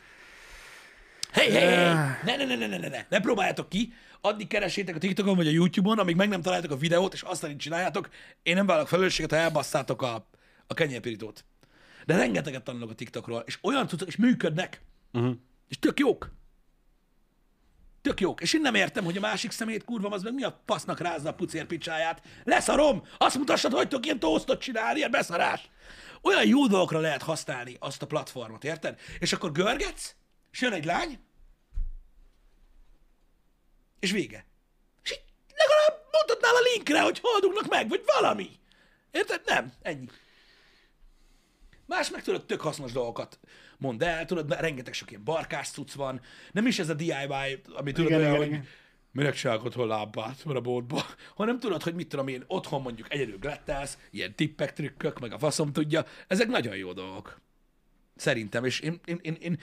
Hey, hey, hey! Ah. Ne, ne, ne, ne, ne, ne, ne, ne próbáljátok ki, addig keresétek a TikTokon vagy a YouTube-on, amíg meg nem találjátok a videót, és azt nem csináljátok. Én nem vállalok felelősséget, ha elbasszátok a, a kenyérpirítót. De rengeteget tanulok a TikTokról, és olyan tudtok, és működnek. Uh-huh. És tök jók. Tök jók. És én nem értem, hogy a másik szemét kurva, az meg mi a fasznak rázza a pucér picsáját. Leszarom! Azt mutassad, hogy tudok ilyen tosztot csinálni, ilyen beszarás. Olyan jó dolgokra lehet használni azt a platformot, érted? És akkor görgetsz, és jön egy lány, és vége. És így legalább mutatnál a linkre, hogy haldugnak meg, vagy valami. Érted? Nem. Ennyi. Más meg tudod, tök hasznos dolgokat mond el, tudod, rengeteg sok ilyen barkás cucc van, nem is ez a DIY, ami tudod Igen, olyan, igen, hogy minek csinálok otthon lábbát, a boltba, hanem tudod, hogy mit tudom én, otthon mondjuk egyedül glettelsz, ilyen tippek, trükkök, meg a faszom tudja, ezek nagyon jó dolgok. Szerintem, és én, én, én, én,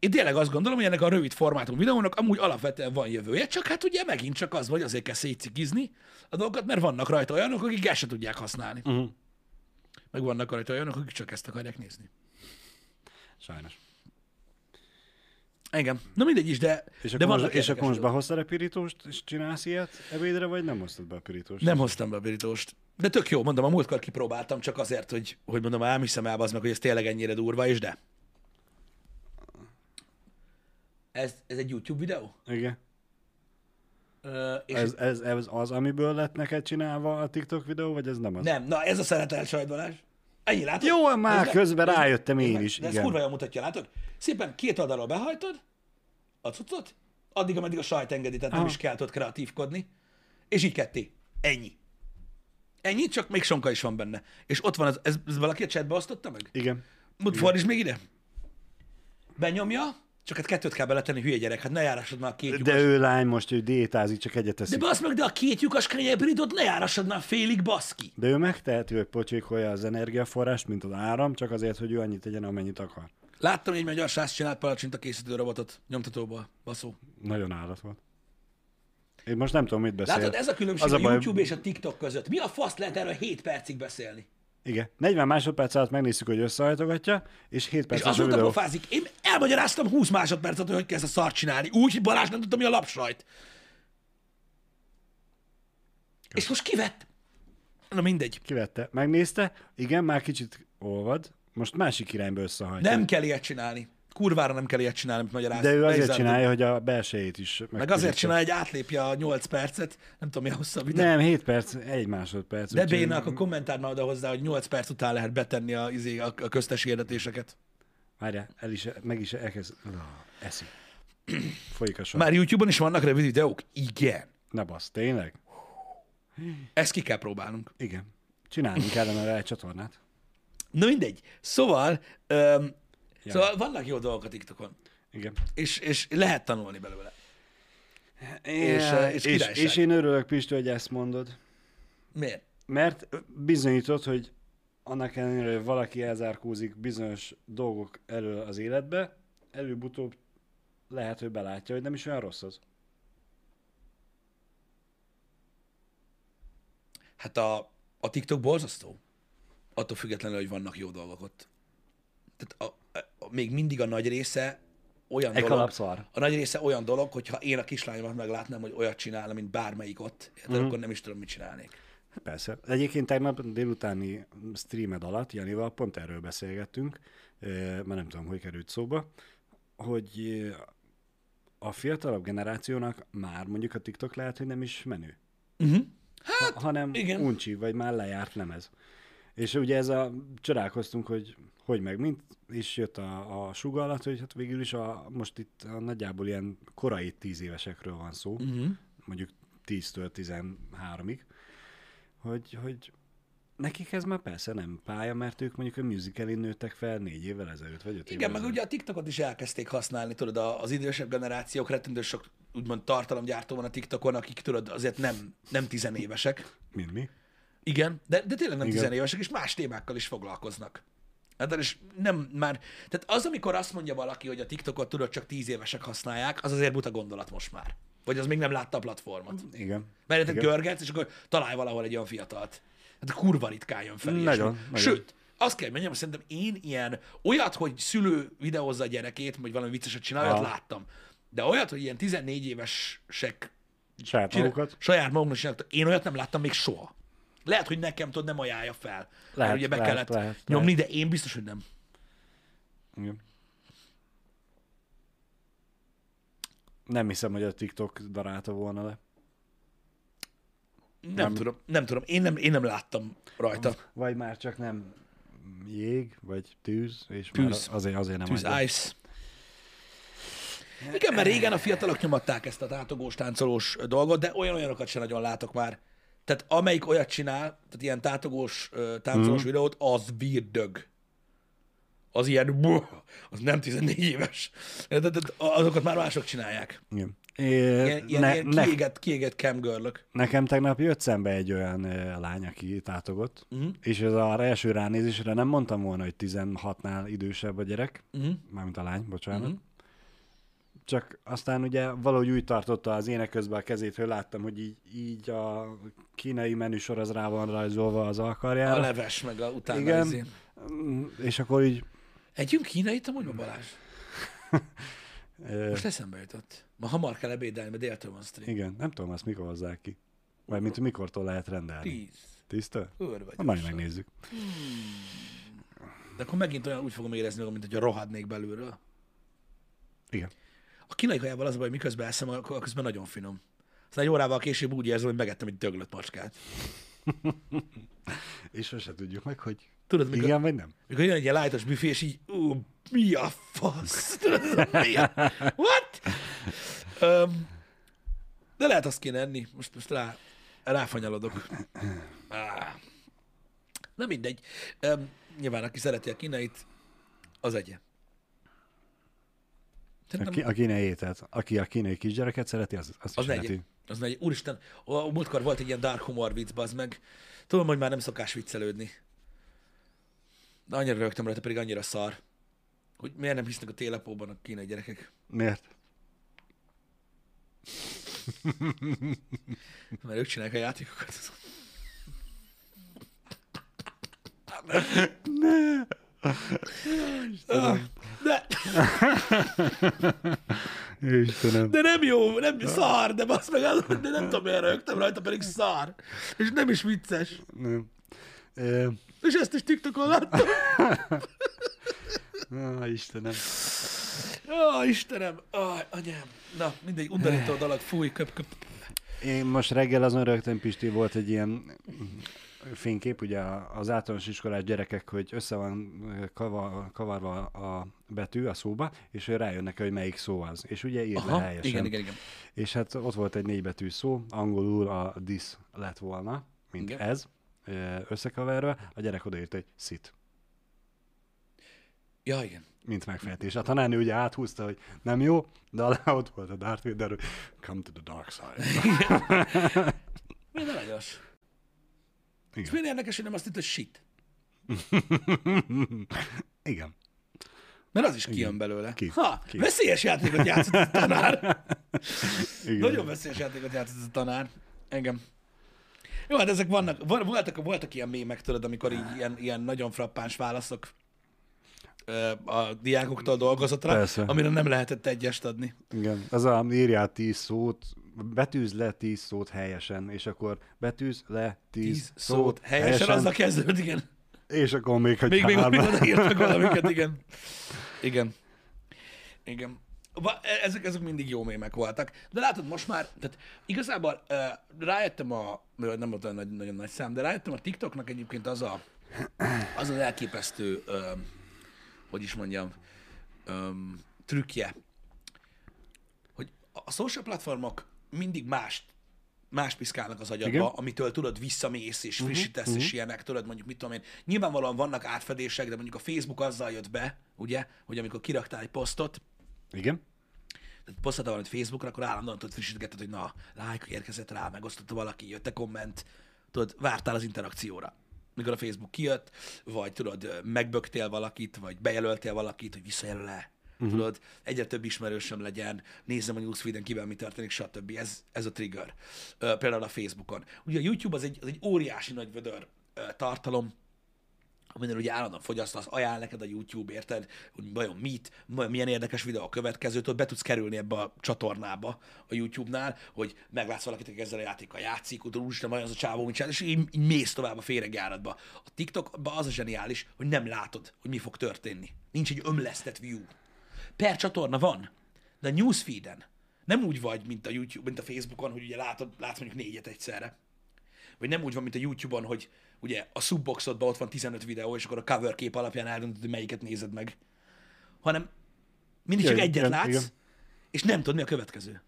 én tényleg azt gondolom, hogy ennek a rövid formátum videónak amúgy alapvetően van jövője, csak hát ugye megint csak az, hogy azért kell szétcikizni a dolgokat, mert vannak rajta olyanok, akik ezt se tudják használni. Uh-huh. Meg vannak rajta olyanok, akik csak ezt akarják nézni. Sajnos. Engem. Na mindegy is, de, És de most, és akkor most behoztad a pirítóst, és csinálsz ilyet ebédre, vagy nem hoztad be a pirítóst? Nem hoztam be a pirítóst. De tök jó, mondom, a múltkor kipróbáltam, csak azért, hogy, hogy mondom, ám hiszem el az meg, hogy ez tényleg ennyire durva, és de. Ez, ez egy YouTube videó? Igen. Ö, és Ez, ez, ez, az, amiből lett neked csinálva a TikTok videó, vagy ez nem az? Nem, na ez a szeretelt sajt. Ennyi, látod? Jó, már meg, közben meg, rájöttem nézd én meg. is, De ez igen. kurva jól mutatja, látod? Szépen két oldalról behajtod a cuccot, addig, ameddig a sajt engedi, tehát nem Aha. is kell tudod kreatívkodni, és így ketté. Ennyi. Ennyi, csak még sonka is van benne. És ott van, az, ez, ez valaki a chatbe osztotta meg? Igen. Mut fordíts még ide. Benyomja, csak hát kettőt kell beletenni, hülye gyerek, hát ne járassad már a két lyukas. De ő lány most, ő diétázik, csak egyet De teszik. basz meg, de a két lyukas kenyérpirítót ne járassad már félig, baszki. De ő megteheti, hogy pocsékolja az energiaforrást, mint az áram, csak azért, hogy ő annyit tegyen, amennyit akar. Láttam, hogy egy magyar srác csinált palacsinta készítő robotot nyomtatóból, baszó. Nagyon állat volt. Én most nem tudom, mit beszél. Látod, ez a különbség Az a, a baj- YouTube és a TikTok között. Mi a fasz lehet erről 7 percig beszélni? Igen. 40 másodperc alatt megnézzük, hogy összehajtogatta, és 7 És perces a azóta videó. pofázik. Én elmagyaráztam 20 másodpercet, hogy hogy ezt a szart csinálni. Úgy, hogy Balázs nem tudta, mi a lapsajt. És most kivett. Na mindegy. Kivette, megnézte, igen, már kicsit olvad, most másik irányba összehajtja. Nem kell ilyet csinálni. Kurvára nem kell ilyet csinálni, mint magyaráz. De ő azért Nehéz csinálja, hogy a belsejét is Meg azért megkönnyítse. csinálja, hogy átlépje a 8 percet, nem tudom mi a hosszabb videó. Nem, 7 perc, egy másodperc. De béna, akkor kommentárd már oda hozzá, hogy 8 perc után lehet betenni a, izé, a, a köztes hirdetéseket. Várjál, el is, meg is elkezd... Eszik. Folyik a sor. Már YouTube-on is vannak rövid videók? Igen. Ne basz, tényleg? Ezt ki kell próbálnunk. Igen. Csinálni kellene rá egy csatornát. Na mindegy. Szóval, öm, Ja. szóval vannak jó dolgok a TikTokon, Igen. és, és lehet tanulni belőle. És, Ja, és és, királyság. és én örülök, Pisti, hogy ezt mondod. Miért? Mert bizonyított, hogy annak ellenére, hogy valaki elzárkózik bizonyos dolgok elől az életbe, előbb-utóbb lehet, hogy belátja, hogy nem is olyan rossz az. Hát a, a TikTok borzasztó. Attól függetlenül, hogy vannak jó dolgok ott. Tehát a, még mindig a nagy része olyan Egy dolog, kalapszar. a nagy része olyan dolog, hogyha én a kislányomat meglátnám, hogy olyat csinálna, mint bármelyik ott, érted, Mhm. akkor nem is tudom, mit csinálnék. Hát Persze. Egyébként tegnap délutáni streamed alatt Janival pont erről beszélgettünk, eh, mert nem tudom, hogy került szóba, hogy eh, a fiatalabb generációnak már mondjuk a TikTok lehet, hogy nem is menő, Uh-huh. ha, hanem igen. uncsi, vagy már lejárt lemez. És ugye ez a, csodálkoztunk, hogy hogy meg mint, és jött a, a sugallat, hogy hát végül is a, most itt a nagyjából ilyen korai tíz évesekről van szó, Uh-huh. mondjuk 10-től 13-ig, hogy, hogy nekik ez már persze nem pálya, mert ők mondjuk a musicalin nőttek fel négy évvel ezelőtt, vagy öt Igen, évvel meg ezelőtt. ugye a TikTokot is elkezdték használni, tudod, az idősebb generációk rettentő sok úgymond tartalomgyártó van a TikTokon, akik tudod, azért nem, nem tizenévesek. Mint mi? Igen, de, de tényleg nem Igen. tizenévesek, és más témákkal is foglalkoznak. Hát és nem már, tehát az, amikor azt mondja valaki, hogy a TikTokot tudod, csak tíz évesek használják, az azért buta gondolat most már. Vagy az még nem látta a platformot. Igen. Mert te görgetsz, és akkor találj valahol egy olyan fiatalt. Hát kurva ritkán jön fel. Nagyon. Sőt, azt kell hogy mondjam, szerintem én ilyen, olyat, hogy szülő videózza a gyerekét, vagy valami vicceset csinál, olyat láttam. De olyat, hogy ilyen 14 évesek Saját magukat. saját maguknak csináltak, én olyat nem láttam még soha. Lehet, hogy nekem tudod, nem ajánlja fel. Lehet, Lehet, mert ugye be lehet, kellett lehet, nyomni, de én biztos, hogy nem. Igen. Nem hiszem, hogy a TikTok darálta volna le. Nem, Nem. tudom, nem tudom. Én nem, én nem láttam rajta. Vagy már csak nem jég, vagy tűz, és Tűz. már azért, azért nem Tűz adja. Ice. Igen, mert régen a fiatalok nyomatták ezt a tátogós, táncolós dolgot, de olyan-olyanokat sem nagyon látok már. Tehát amelyik olyat csinál, tehát ilyen tátogós, táncolós mm. videót, az virdög. Az ilyen, buh, az nem 14 éves. De, azokat már mások csinálják. Igen. É, Ilyen, ilyen, ne, ilyen ne, kiégett, kiégett camgirlök. nekem tegnap jött szembe egy olyan ö, lány, aki tátogott, Mhm. és ez az első ránézésre nem mondtam volna, hogy 16-nál idősebb a gyerek, Uh-huh. mármint a lány, bocsánat. Mhm. Csak aztán ugye valahogy úgy tartotta az ének közben a kezét, hogy láttam, hogy így, így a kínai menüsor az rá van rajzolva az A alkarjára. leves, meg a utána Igen. izé. Mm, És akkor így... Együnk kínait amúgy ma Balázs? Most eszembe jutott. Ma hamar kell ebédelni, mert déltől van stream. igen, nem tudom, azt mikor hozzák ki. Vagy mint mikortól lehet rendelni. Tíz. Tiszta? Őr vagy. Na, majd megnézzük. De akkor megint olyan úgy fogom érezni magam, mint hogy rohadnék belülről. Igen. A kínai kajával az a baj, hogy miközben eszem, akkor közben nagyon finom. Aztán egy órával később úgy érzem, hogy megettem egy döglött macskát. És sose tudjuk meg, hogy Tudod, mikor, igen vagy nem. mikor jön egy ilyen lájtos büfé, és így, ú, mi a fasz? Tudod, mi a... What? Um, de lehet azt kéne enni. Most, most rá, ráfanyalodok. Ah. Na mindegy. Um, nyilván, aki szereti a kínait, az egye. A, Szerintem ki, a kínai ételt. Aki a kínai kisgyereket szereti, az, azt az szereti. negye. Az negye. Úristen, a, a múltkor volt egy ilyen dark humor vicc, bazd meg. Tudom, hogy már nem szokás viccelődni. De annyira rögtem rajta, pedig annyira szar. Hogy miért nem hisznek a télapóban a kínai gyerekek. Miért? Mert ők csinálják a játékokat. Ne! Ah, De, Istenem. de nem jó, nem szar, de basz meg az, de nem tudom, miért rögtem rajta, pedig szar. És nem is vicces. Nem. Ö, És ezt is TikTokon láttam. á, Istenem. Ó, Istenem. Ó, anyám. Na, mindegy, undorító dolog. Fúj, köp, köp. Én most reggel azon rögtön Pisti volt egy ilyen fénykép, ugye az általános iskolás gyerekek, hogy össze van kava, kavarva a betű a szóba, és rájönnek, hogy melyik szó az. És ugye írd le helyesen. igen, igen, igen. És hát ott volt egy négybetű szó, angolul a this lett volna, mint Igen. ez, ö, összekaverve, a gyerek odaírta, hogy sit, Ja, igen. mint megfejtés. A tanárnő ugye áthúzta, hogy nem jó, de alá ott volt a Darth Vader, come to the dark side. Minden aranyos. És Igen. milyen érdekes, hogy nem azt itt, hogy shit. Igen. Mert az is kijön belőle. Ki? Ha, Ki? veszélyes játékot játszott a tanár. Igen. Nagyon veszélyes játékot játszott a tanár. Engem. Jó, hát ezek vannak, vol- voltak, voltak ilyen mémek, tudod, amikor így ilyen, ilyen nagyon frappáns válaszok a diákoktól dolgozatra, Persze. amire nem lehetett egyest adni. Igen. Az a írjál tíz szót, betűz le tíz szót helyesen, és akkor betűz le tíz, Tíz szót helyesen, helyesen azzal kezdőd, igen. és akkor még, hogy Még, még, hárma. még odaírtak valamiket, igen. Igen. Igen. E- Ezek, ezek mindig jó mémek voltak. De látod, most már, tehát igazából uh, rájöttem a, nem volt olyan nagy, nagyon nagy szám, de rájöttem a TikToknak egyébként az a, az az elképesztő, uh, hogy is mondjam, um, trükkje, hogy a social platformok mindig mást más piszkálnak az agyadba, Igen. amitől tudod, visszamész és frissítesz, uh-huh, és ilyenek, tudod, mondjuk mit tudom én. Nyilvánvalóan vannak átfedések, de mondjuk a Facebook azzal jött be, ugye, hogy amikor kiraktál egy posztot, Igen. tehát posztoltál valamit Facebookra, akkor állandóan tudod frissítgetted, hogy na, like érkezett rá, megosztotta valaki, jött a komment, tudod, vártál az interakcióra. Mikor a Facebook kijött, vagy tudod, megböktél valakit, vagy bejelöltél valakit, hogy visszajelöl le. Uh-huh. Tudod, egyre több ismerősöm legyen, nézzem a newsfeeden kivel mi történik, stb. Ez, ez a trigger. Ö, például a Facebookon. Ugye a YouTube az egy, az egy óriási nagy vödör ö, tartalom, amiről ugye állandóan fogyasztasz, ajánl neked a YouTube, érted, hogy vajon mit, milyen érdekes videó a következő, tudod, be tudsz kerülni ebbe a csatornába a YouTube-nál, hogy meglátsz valakit, aki ezzel a játékkal játszik, tudod, úristen, vajon az a csávó, mit csinál, és így, így mész tovább a féregjáratba. A TikTokban az a zseniális, hogy nem látod, hogy mi fog történni. Nincs egy ömlesztett view. Per csatorna van, de a newsfeeden nem úgy vagy, mint a YouTube, mint a Facebookon, hogy ugye látod, látsz mondjuk négyet egyszerre. Vagy nem úgy van, mint a YouTube-on, hogy ugye a subboxodban ott van 15 videó, és akkor a cover kép alapján eldöntöd, hogy melyiket nézed meg. Hanem mindig csak egyet igen, látsz, igen. és nem tudod, mi a következő.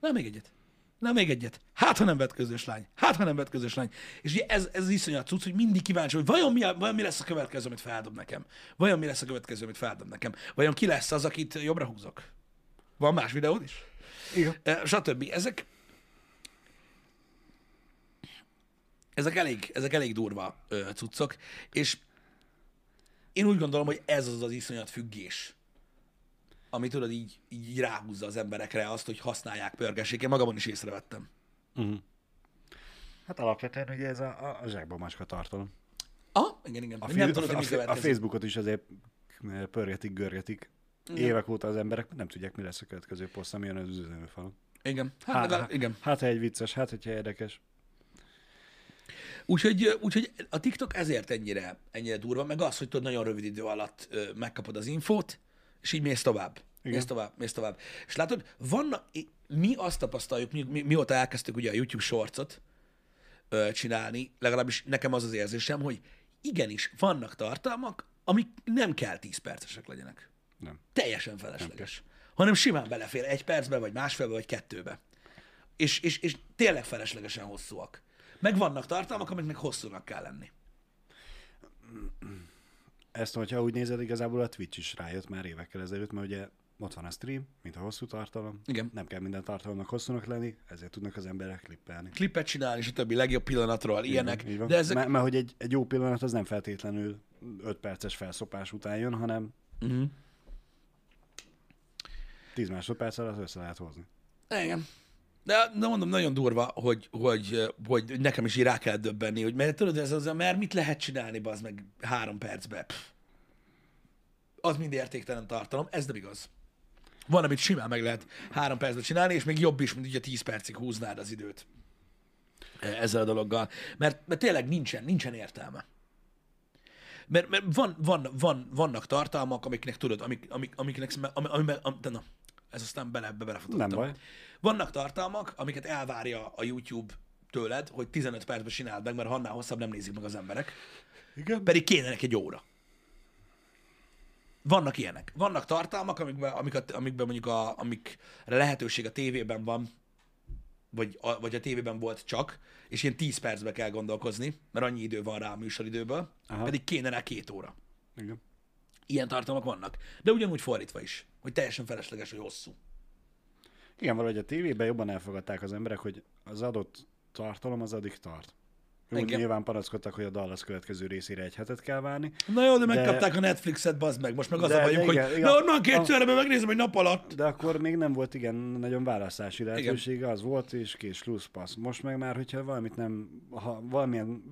Na, még egyet. Na, még egyet. Hát, ha nem vett közös lány. Hát, ha nem vett közös lány. És ugye ez, ez iszonyat cucc, hogy mindig kíváncsi, hogy vajon mi, a, vajon mi lesz a következő, amit feldob nekem. Vajon mi lesz a következő, amit feldob nekem. Vajon ki lesz az, akit jobbra húzok. Van más videód is? Igen. Eh, stb. Ezek ezek elég, ezek elég durva ö, cuccok, és én úgy gondolom, hogy ez az az iszonyat függés, ami tudod így, így ráhúzza az emberekre azt, hogy használják, pörgessék. Én magamon is észrevettem. Hát alapvetően ugye ez a, a, a zsákba macska tartalom. Ah, igen, igen. A, A nem fi- tudod, a, a, a. Facebookot is azért eh, pörgetik, görgetik. Évek óta az emberek nem tudják, mi lesz a következő poszt, ami jön az üzenőfalon. Igen. Hát, Hát, hát, igen. hát, ha egy vicces, hát, hogyha érdekes. Úgyhogy, úgyhogy a TikTok ezért ennyire, ennyire durva, meg az, hogy tudod, nagyon rövid idő alatt ö, megkapod az infót, és így mész tovább. Igen. Mész tovább, mész tovább. És látod, vannak, mi azt tapasztaljuk, mi, mi, mióta elkezdtük ugye a YouTube Shortsot ö, csinálni, legalábbis nekem az az érzésem, hogy igenis, vannak tartalmak, amik nem kell 10 percesek legyenek. Nem. Teljesen felesleges. Hanem simán belefér egy percbe, vagy másfélbe, vagy kettőbe. És, és, és tényleg feleslegesen hosszúak. Meg vannak tartalmak, amiknek hosszúnak kell lenni. Ezt, hogyha úgy nézed, igazából a Twitch is rájött már évekkel ezelőtt, mert ugye ott van a stream, mint a hosszú tartalom. Igen. Nem kell minden tartalomnak hosszúnak lenni, ezért tudnak az emberek klippelni. Klippet csinálni, és a többi legjobb pillanatról, ilyenek. Így van. De ezek... Mert, mert hogy egy, egy jó pillanat az nem feltétlenül 5 perces felszopás után jön, hanem Uh-huh. 10 másodperc alatt össze lehet hozni. Igen. De, de mondom, nagyon durva, hogy, hogy, hogy nekem is így rá kell döbbenni, hogy mert tudod, ez az, mert mit lehet csinálni, az meg három percbe. Pff. Az mind értéktelen tartalom, ez nem igaz. Van, amit simán meg lehet három percben csinálni, és még jobb is, mint ugye tíz percig húznád az időt ezzel a dologgal. Mert, mert tényleg nincsen, nincsen értelme. mert, mert van, van, van, vannak tartalmak, amiknek tudod, amik, amik, amiknek, ami, ami, ami, de na, ez aztán bele, be belefutottam. Nem baj. Vannak tartalmak, amiket elvárja a YouTube tőled, hogy 15 percben csináld meg, mert ha annál hosszabb nem nézik meg az emberek. Igen. Pedig kéne neki egy óra. Vannak ilyenek. Vannak tartalmak, amikben, amiket, amikben mondjuk a, amikre lehetőség a tévében van, vagy a, vagy a tévében volt csak, és ilyen 10 percbe kell gondolkozni, mert annyi idő van rá a műsoridőből, Aha. pedig kéne rá két óra. Igen. Ilyen tartalmak vannak. De ugyanúgy fordítva is, hogy teljesen felesleges, hogy hosszú. Igen, valahogy a tévében jobban elfogadták az emberek, hogy az adott tartalom az addig tart. Úgy Igen. nyilván panaszkodtak, hogy a Dallas következő részére egy hetet kell várni. Na jó, de De- megkapták a Netflixet, bazd meg. Most meg az De- a bajunk, de hogy igen, igen. onnan kétszerre, mert megnézem egy nap alatt. De akkor még nem volt igen nagyon választási lehetősége, az volt, és kész slusz passz. Most meg már, hogyha valamit nem, ha valamilyen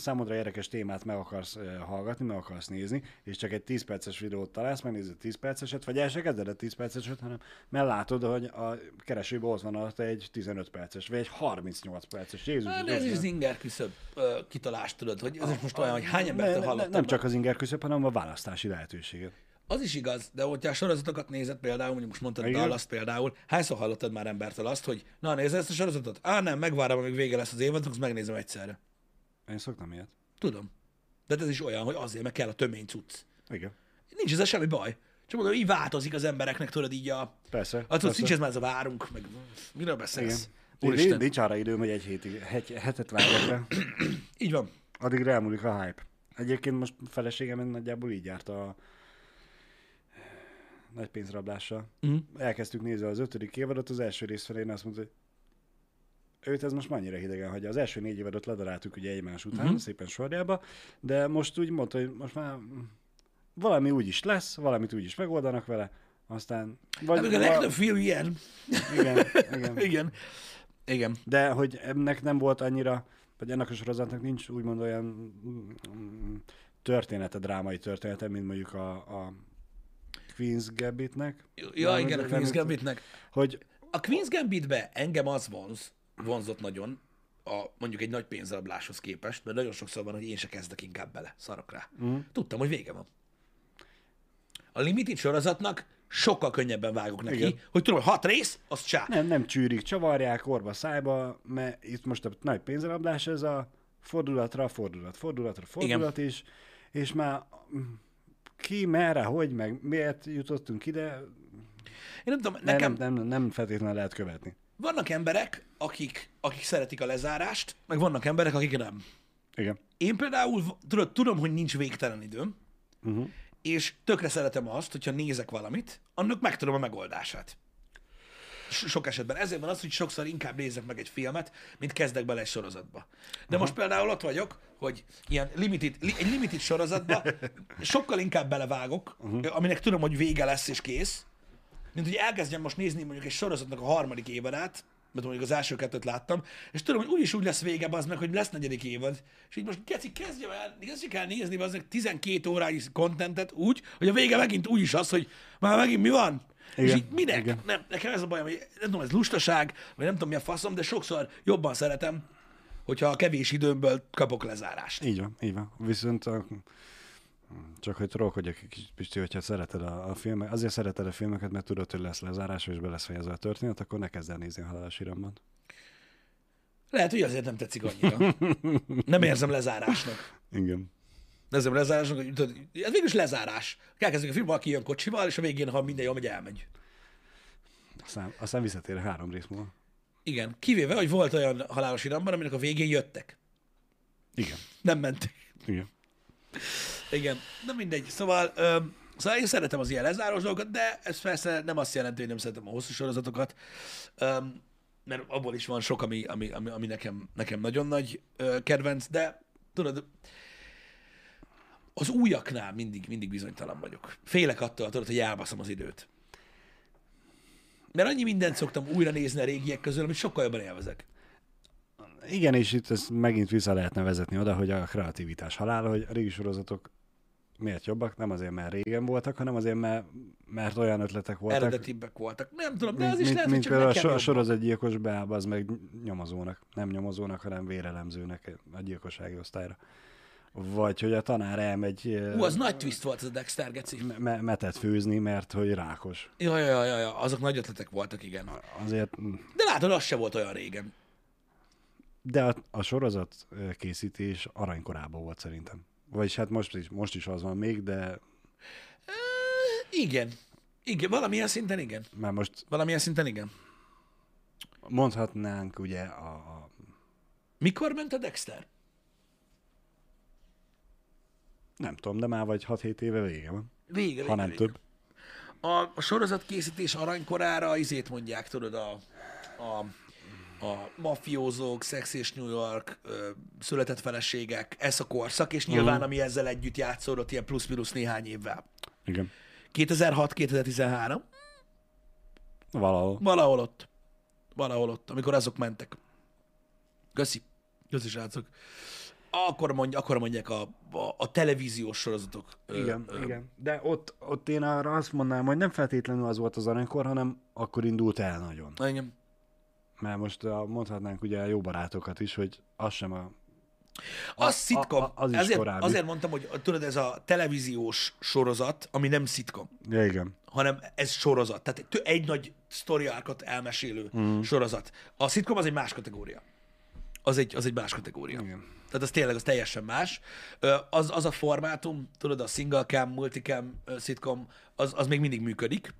számodra érdekes témát meg akarsz hallgatni, meg akarsz nézni, és csak egy 10 perces videót találsz, megnézed 10 perceset, vagy el se kezded a 10 perceset, hanem mert látod, hogy a keresőben ott van alatt egy 15 perces, vagy egy 38 perces. Jézus, Hát, ez is az inger küszöbb ö, kitalás, tudod, hogy ez is most olyan, hogy hány embertől hallottam. nem csak az inger küszöb, hanem a választási lehetőséget. Az is igaz, de hogyha a sorozatokat nézed például, mondjuk most mondtad Igen. Dallas például, hányszor hallottad már embertől azt, hogy na nézd ezt a sorozatot? Á nem, megvárom, amíg vége lesz az évadnak, azt megnézem egyszerre. Én szoktam ilyet. Tudom. De ez is olyan, hogy azért, meg kell a tömény cucc. Igen. Nincs ezzel semmi baj. Csak mondom, így változik az embereknek, tudod így a... Persze. Hát tudod, persze. nincs ez már ez a várunk, meg miről Igen. beszélsz? Nincs, Úristen. nincs arra időm, hogy egy hétig, egy hetet várjak le. Így van. Addigra elmúlik a hype. Egyébként most feleségem nagyjából így járt a nagy pénzrablással. Mhm. Elkezdtük nézni az ötödik évadot, az első rész felén azt mondta, hogy őt ez most már annyira hidegen hagyja. Az első négy évadot ledaráltuk ugye egymás után, uh-huh. szépen sorjába, de most úgy mondta, hogy most már valami úgy is lesz, valamit úgy is megoldanak vele, aztán... Vagy, Hát, a legtöbb film ilyen. igen, igen. Igen. Igen. De hogy ennek nem volt annyira, vagy ennek a sorozatnak nincs úgymond olyan mm, története, drámai története, mint mondjuk a, a Queen's Gambitnek. Ja, igen, a Queen's Gambitnek. Hogy A Queen's Gambitbe engem az vonz, vonzott nagyon, a, mondjuk egy nagy pénzrabláshoz képest, mert nagyon sokszor van, hogy én se kezdek inkább bele, szarok rá. Mhm. Tudtam, hogy vége van. A Limited sorozatnak sokkal könnyebben vágok neki, Igen. hogy tudom, hogy hat rész, az csá. nem, nem csűrik, csavarják orba szájba, mert itt most a nagy pénzrablás, ez a fordulatra, fordulat, fordulatra, fordulat is, és már mm, ki, merre, hogy, meg miért jutottunk ide, Én nem tudom, nekem nem, nem, nem feltétlenül lehet követni. Vannak emberek, akik, akik szeretik a lezárást, meg vannak emberek, akik nem. Igen. Én például tudod, tudom, hogy nincs végtelen időm, Uh-huh. és tökre szeretem azt, hogyha nézek valamit, annak megtudom a megoldását. So- Sok esetben. Ezért van az, hogy sokszor inkább nézek meg egy filmet, mint kezdek bele egy sorozatba. De most például ott vagyok, hogy ilyen limited, li, egy limited sorozatba sokkal inkább belevágok, uh-huh. aminek tudom, hogy vége lesz és kész, mint hogy elkezdjem most nézni mondjuk egy sorozatnak a harmadik évadát, mert mondjuk az első kettőt láttam, és tudom, hogy úgyis úgy lesz vége, az meg, hogy lesz negyedik évad, és így most geci, kezdjem el, kezdjük el nézni az 12 órányi kontentet úgy, hogy a vége megint úgy is az, hogy már megint mi van? Igen, és így minek? igen. Nem, nekem ez a bajom, hogy nem tudom, ez lustaság, vagy nem tudom mi a faszom, de sokszor jobban szeretem, hogyha a kevés időmből kapok lezárást. Így van, így van. Viszont a, csak hogy trollkodjak egy kicsit, Pisti, hogyha szereted a, a filmet, azért szereted a filmeket, mert tudod, hogy lesz lezárás, és be lesz fejezve a történet, akkor ne kezd el nézni a halálos iramban. Lehet, hogy azért nem tetszik annyira. Nem érzem lezárásnak. Igen. Nézem lezárásnak, hogy tudod, ez végül is lezárás. Elkezdődik a film, valaki jön kocsival, és a végén, ha minden jól megy, elmegy. Aztán, aztán visszatér három rész múlva. Igen, kivéve, hogy volt olyan halálos iramban, aminek a végén jöttek. Igen. Nem mentek. Igen. Igen, na mindegy. Szóval, öm, szóval én szeretem az ilyen lezárós dolgokat, de ez persze nem azt jelenti, hogy nem szeretem a hosszú sorozatokat, öm, mert abból is van sok, ami, ami, ami, ami nekem, nekem nagyon nagy ö, kedvenc, de tudod, az újaknál mindig, mindig bizonytalan vagyok. Félek attól, tudod, hogy elbaszom az időt. Mert annyi mindent szoktam újra nézni a régiek közül, amit sokkal jobban élvezek. Igen, és itt ezt megint vissza lehetne vezetni oda, hogy a kreativitás halál, hogy a régi sorozatok miért jobbak? Nem azért, mert régen voltak, hanem azért, mert, mert olyan ötletek voltak. Eredetibbek voltak. Nem tudom, de mint, az is mint, lehet, mint hogy csak a sorozatgyilkos beáll, az meg nyomozónak. Nem nyomozónak, hanem vérelemzőnek a gyilkossági osztályra. Vagy hogy a tanár elmegy Ú, az nagy twist volt ez a Dexter, geci. me- metet főzni, mert hogy rákos. Ja, ja, ja, ja, azok nagy ötletek voltak, igen. Azért, De látod, az se volt olyan régen. de a, a sorozat készítés aranykorában volt szerintem. Vagyis hát most is, most is az van még, de Igen. Igen, valamilyen szinten igen. már most Valamilyen szinten igen. mondhatnánk ugye a, a Mikor ment a Dexter? nem tudom, de már vagy 6-7 éve vége van. Vége, Ha vége, nem vége. több. A, a sorozat készítés aranykorára izét mondják, tudod, a, a, a mafiózók, Sex és New York, ö, született feleségek, ez a korszak, és nyilván, Mhm. ami ezzel együtt játszódott ilyen plusz-minusz néhány évvel. Igen. 2006-2013, Valahol. valahol ott. Valahol ott, amikor azok mentek. Köszi. Köszi, srácok. Akkor, mondj, akkor mondják a, a, a televíziós sorozatok. ö, Igen, ö, igen. De ott, ott én arra azt mondanám, hogy nem feltétlenül az volt az aranykor, hanem akkor indult el nagyon. Igen. Mert most a, mondhatnánk ugye a jó barátokat is, hogy az sem a... Az szitkom. a- a- az is azért, korábbi. azért mondtam, hogy tudod, ez a televíziós sorozat, ami nem szitkom, Ja, igen. hanem ez sorozat. Tehát egy nagy sztori árkot elmesélő mm. sorozat. A szitkom az egy más kategória. Az egy, az egy más kategória. Igen. Tehát az tényleg az teljesen más. Az, az a formátum, tudod, a single cam, multicam szitkom, az, az még mindig működik.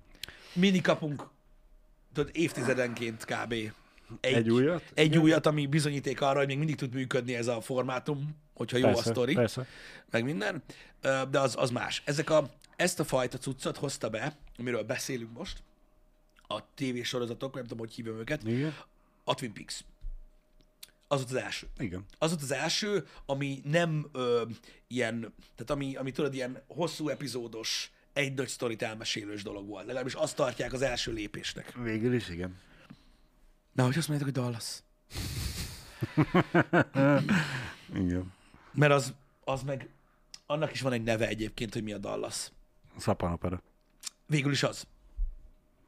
Mindig kapunk, tudod, évtizedenként kb. Egy, Egy újat? Egy Igen. újat, ami bizonyíték arra, hogy még mindig tud működni ez a formátum, hogyha jó Persze, a sztori persze. meg minden, de az, az más. Ezek a, ezt a fajta cuccot hozta be, amiről beszélünk most, a tévésorozatok, nem tudom, hogy hívom őket, Igen. a Twin Peaks. Az volt az első. Igen. Az volt az első, ami nem ö, ilyen, tehát ami, ami tudod, ilyen hosszú epizódos, egy nagy sztorit elmesélős dolog volt. Legalábbis azt tartják az első lépésnek. Végül is igen. Na, hogy azt mondjátok, hogy Dallas. Igen. Mert az, az meg, annak is van egy neve egyébként, hogy mi a Dallas. Szapanopera. Végül is az.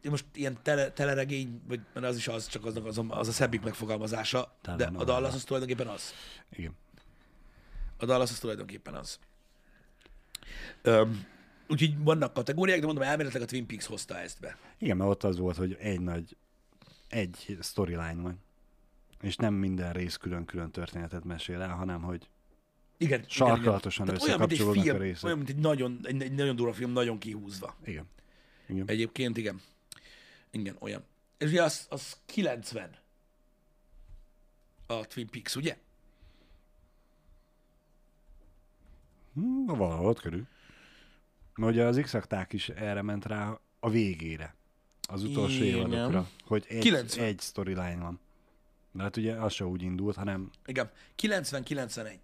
Most ilyen tele, teleregény, vagy mert az is az, csak aznak az, a- az a szebbik megfogalmazása, de a. Dallas az tulajdonképpen az. Igen. A Dallas az tulajdonképpen az. Öm, úgyhogy vannak kategóriák, de mondom, elméletileg a Twin Peaks hozta ezt be. Igen, mert ott az volt, hogy egy nagy, egy storyline van. És nem minden rész külön-külön történetet mesél el, hanem hogy Igen. igen, Sarkalatosan igen. Tehát olyan, mint egy összekapcsolódnak film, a részek. olyan, mint egy nagyon, egy, egy nagyon durva film, nagyon kihúzva. igen. Igen. Egyébként igen. Igen, olyan. És ugye az, az 90 a Twin Peaks, ugye? Hm, valahol ott körül. Mert ugye az x is erre ment rá a végére. Az utolsó Igen. évadokra. Hogy egy, 90. egy storyline van. De hát ugye az se úgy indult, hanem Igen. 90-91.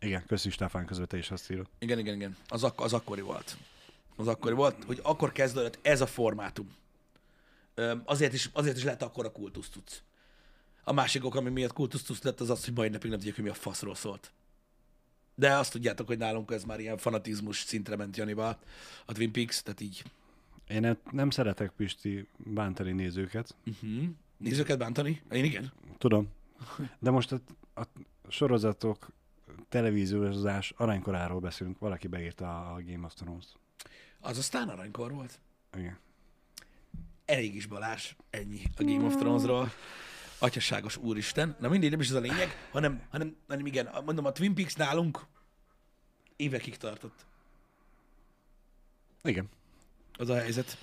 igen, köszi Stefán között te is azt írod. Igen, igen, igen. Az, ak- az akkori volt. Az akkori volt, hogy akkor kezdődött ez a formátum. Öm, azért, is, azért is lett akkor a kultusz tudsz. A másik ok, ami miatt kultusz tudsz lett, az az, hogy mai napig nem tudjuk, hogy mi a faszról szólt. De azt tudjátok, hogy nálunk ez már ilyen fanatizmus szintre ment Janival, a Twin Peaks, tehát így. Én nem szeretek Pisti bántani nézőket, Uh-huh. Nézőket bántani? Én igen. tudom. De most a, a sorozatok, televíziózás aranykoráról beszélünk. Valaki beírta a Game of Thrones. Az aztán aranykor volt. Igen. Elég is Balázs, ennyi a Game of Thronesról. Atyasságos úristen. Na mindig nem is ez a lényeg, hanem, hanem, hanem igen, mondom, a Twin Peaks nálunk évekig tartott. Igen. Az a helyzet.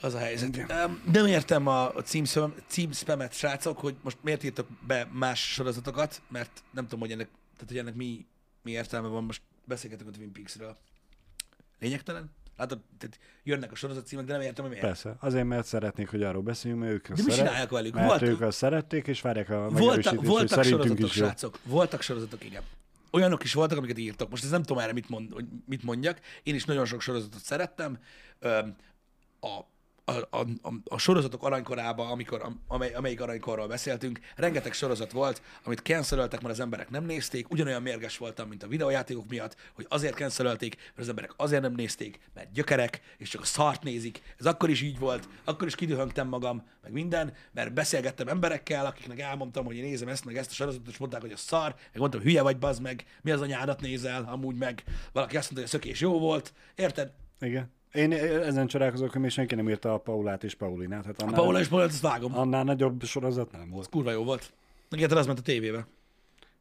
Az a helyzet. Um, nem értem a, a címszpam, címspamet, srácok, hogy most miért írtok be más sorozatokat, mert nem tudom, hogy ennek, tehát, hogy ennek mi, mi értelme van, most beszélgetünk a Twin Peaks-ről. Lényegtelen? Látod, tehát jönnek a sorozat címek, de nem értem, hogy miért. Persze. Azért, mert szeretnék, hogy arról beszéljünk, mert ők mi szeret- csinálják velük? Mert Volt- ők azt szerették, és várják a Voltak, megerősítést, hogy voltak szerintünk sorozatok, is srácok. Voltak sorozatok, igen. Olyanok is voltak, amiket írtok. Most ez nem tudom erre mit, mond, hogy mit mondjak. Én is nagyon sok sorozatot szerettem. A, a, a, a, sorozatok aranykorába, amikor, amely, amelyik aranykorról beszéltünk, rengeteg sorozat volt, amit cancelöltek, mert az emberek nem nézték, ugyanolyan mérges voltam, mint a videójátékok miatt, hogy azért cancelölték, mert az emberek azért nem nézték, mert gyökerek, és csak a szart nézik. Ez akkor is így volt, akkor is kidühöngtem magam, meg minden, mert beszélgettem emberekkel, akiknek elmondtam, hogy én nézem ezt, meg ezt a sorozatot, és mondták, hogy a szar, meg mondtam, hülye vagy, bazd meg, mi az anyádat nézel, amúgy meg. Valaki azt mondta, hogy a szökés jó volt, érted? Igen. Én ezen csodálkozok, hogy még senki nem írta a Paulát és Paulinát. Hát A Paula és Paulát, azt vágom. Annál nagyobb sorozat nem volt. Kurva jó volt. Neked az ment a tévébe.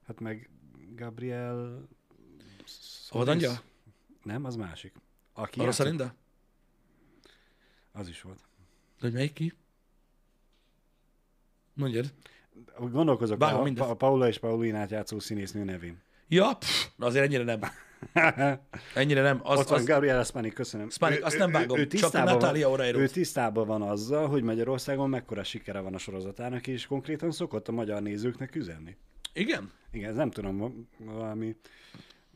Hát meg Gabriel... A vadangya? Nem, az másik. Aki A játszott- Rosalinda? Az is volt. De hogy melyik ki? Mondjad. Gondolkozok Vágom a, mindezt. a Paula és Paulinát játszó színésznő nevén. Ja, pff, azért ennyire nem. Ennyire nem. Az, Ott van az, Gabriel Spanik, köszönöm. Spanik, azt nem vágom, csak tisztában Natalia van, Oreiro. ő tisztában van azzal, hogy Magyarországon mekkora sikere van a sorozatának, és konkrétan szokott a magyar nézőknek üzenni. igen? Igen, ez nem tudom, va- valami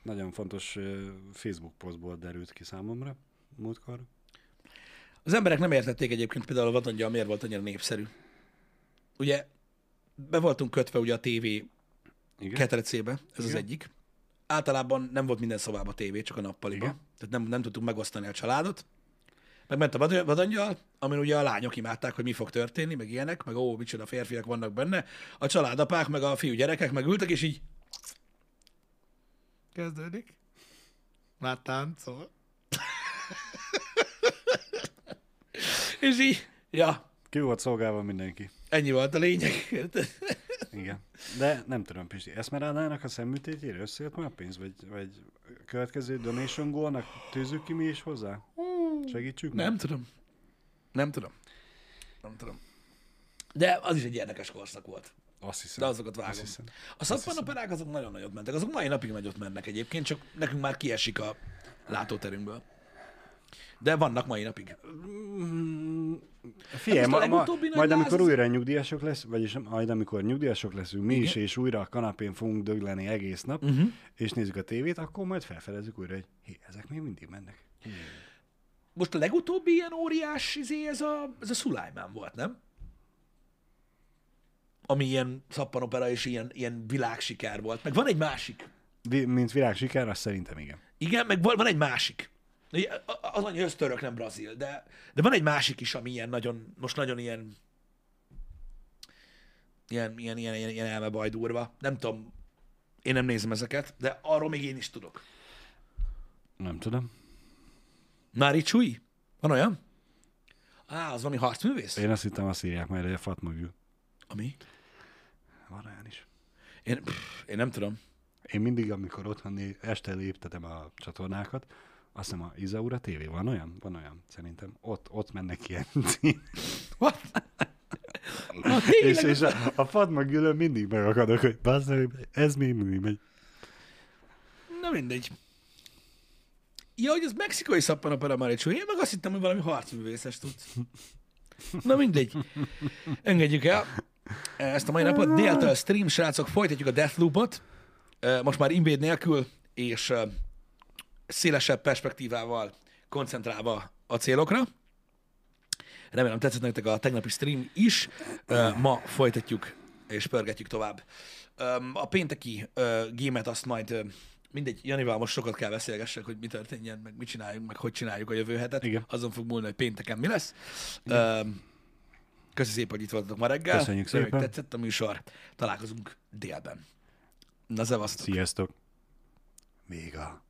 nagyon fontos Facebook posztból derült ki számomra múltkor. Az emberek nem értették egyébként például a vadangya miért volt annyira népszerű. Ugye be voltunk kötve ugye a tévé Igen? ketrecébe, ez az Igen. egyik. Általában nem volt minden szobában tévé, csak a nappaliba. Igen. Tehát nem, nem tudtuk megosztani a családot. Meg ment a vad- vadangyal, amin ugye a lányok imádták, hogy mi fog történni, meg ilyenek, meg ó, micsoda férfiak vannak benne. A családapák, meg a fiú gyerekek meg ültek, és így... Kezdődik. Már táncol. és így, ja, Ki volt szolgálva mindenki. ennyi volt a lényeg. Igen. De nem tudom, Pisti, Eszmerádának a szemműtétjére összejött már a pénz? Vagy, vagy a következő donation goalnak tűzzük ki mi is hozzá? Segítsük meg? Nem tudom. Nem tudom. Nem tudom. De az is egy érdekes korszak volt. Azt hiszem. De azokat vágom. Azt hiszem. A szappanoperák azok nagyon nagyot mentek. Azok mai napig nagyot mennek egyébként, csak nekünk már kiesik a látóterünkből. De vannak mai napig. Figyelj, ma, ma, majd amikor újra nyugdíjasok lesz, vagyis majd amikor nyugdíjasok leszünk mi Igen. is, és újra a kanapén fogunk dögleni egész nap, Uh-huh. és nézzük a tévét, akkor majd felfedezzük újra, hogy hé, ezek még mindig mennek. Most a legutóbbi ilyen óriás izé, ez a, ez a Szulajmán volt, nem? Ami ilyen szappanopera és ilyen, ilyen világsiker volt. Meg van egy másik. Vi- mint világ siker, azt szerintem igen. Igen, meg van egy másik. Az annyi ösztörök, nem brazil, de, de van egy másik is, ami ilyen nagyon, most nagyon ilyen ilyen, ilyen, ilyen, ilyen, ilyen elmebaj durva. Nem tudom, én nem nézem ezeket, de arról még én is tudok. Nem tudom. Mári Csui? Van olyan? Á, az valami harcművész? Én azt hittem, azt írják majd, hogy a Fatma Gül. Ami? Van olyan is. Én, pff, én nem tudom. Én mindig, amikor otthon né- este léptetem a csatornákat, azt hiszem a Izaura TV, van olyan? Van olyan, szerintem. Ott, ott mennek ilyen. What? Na, és, és a, a Fatma Gülön mindig megakadok, hogy bassz, meg, ez még mindig megy. Na mindegy. Ja, hogy ez mexikai szappanopera Mári Csui. Én meg azt hittem, hogy valami harcművészes tudsz. Na mindegy. Engedjük el ezt a mai napot. Déltől stream, srácok, folytatjuk a Deathloopot. Most már invéd nélkül, és szélesebb perspektívával koncentrálva a célokra. Remélem tetszett nektek a tegnapi stream is. Ma folytatjuk és pörgetjük tovább. A pénteki gémet azt majd mindegy, Janival most sokat kell beszélgessek, hogy mi történjen, meg mit csináljunk, meg hogy csináljuk a jövő hetet. Igen. Azon fog múlni, hogy pénteken mi lesz. Öm, Köszi szépen, hogy itt voltatok ma reggel. Köszönjük szépen. tetszett a műsor. Találkozunk délben. Na, szevasztok! Sziasztok! Véga.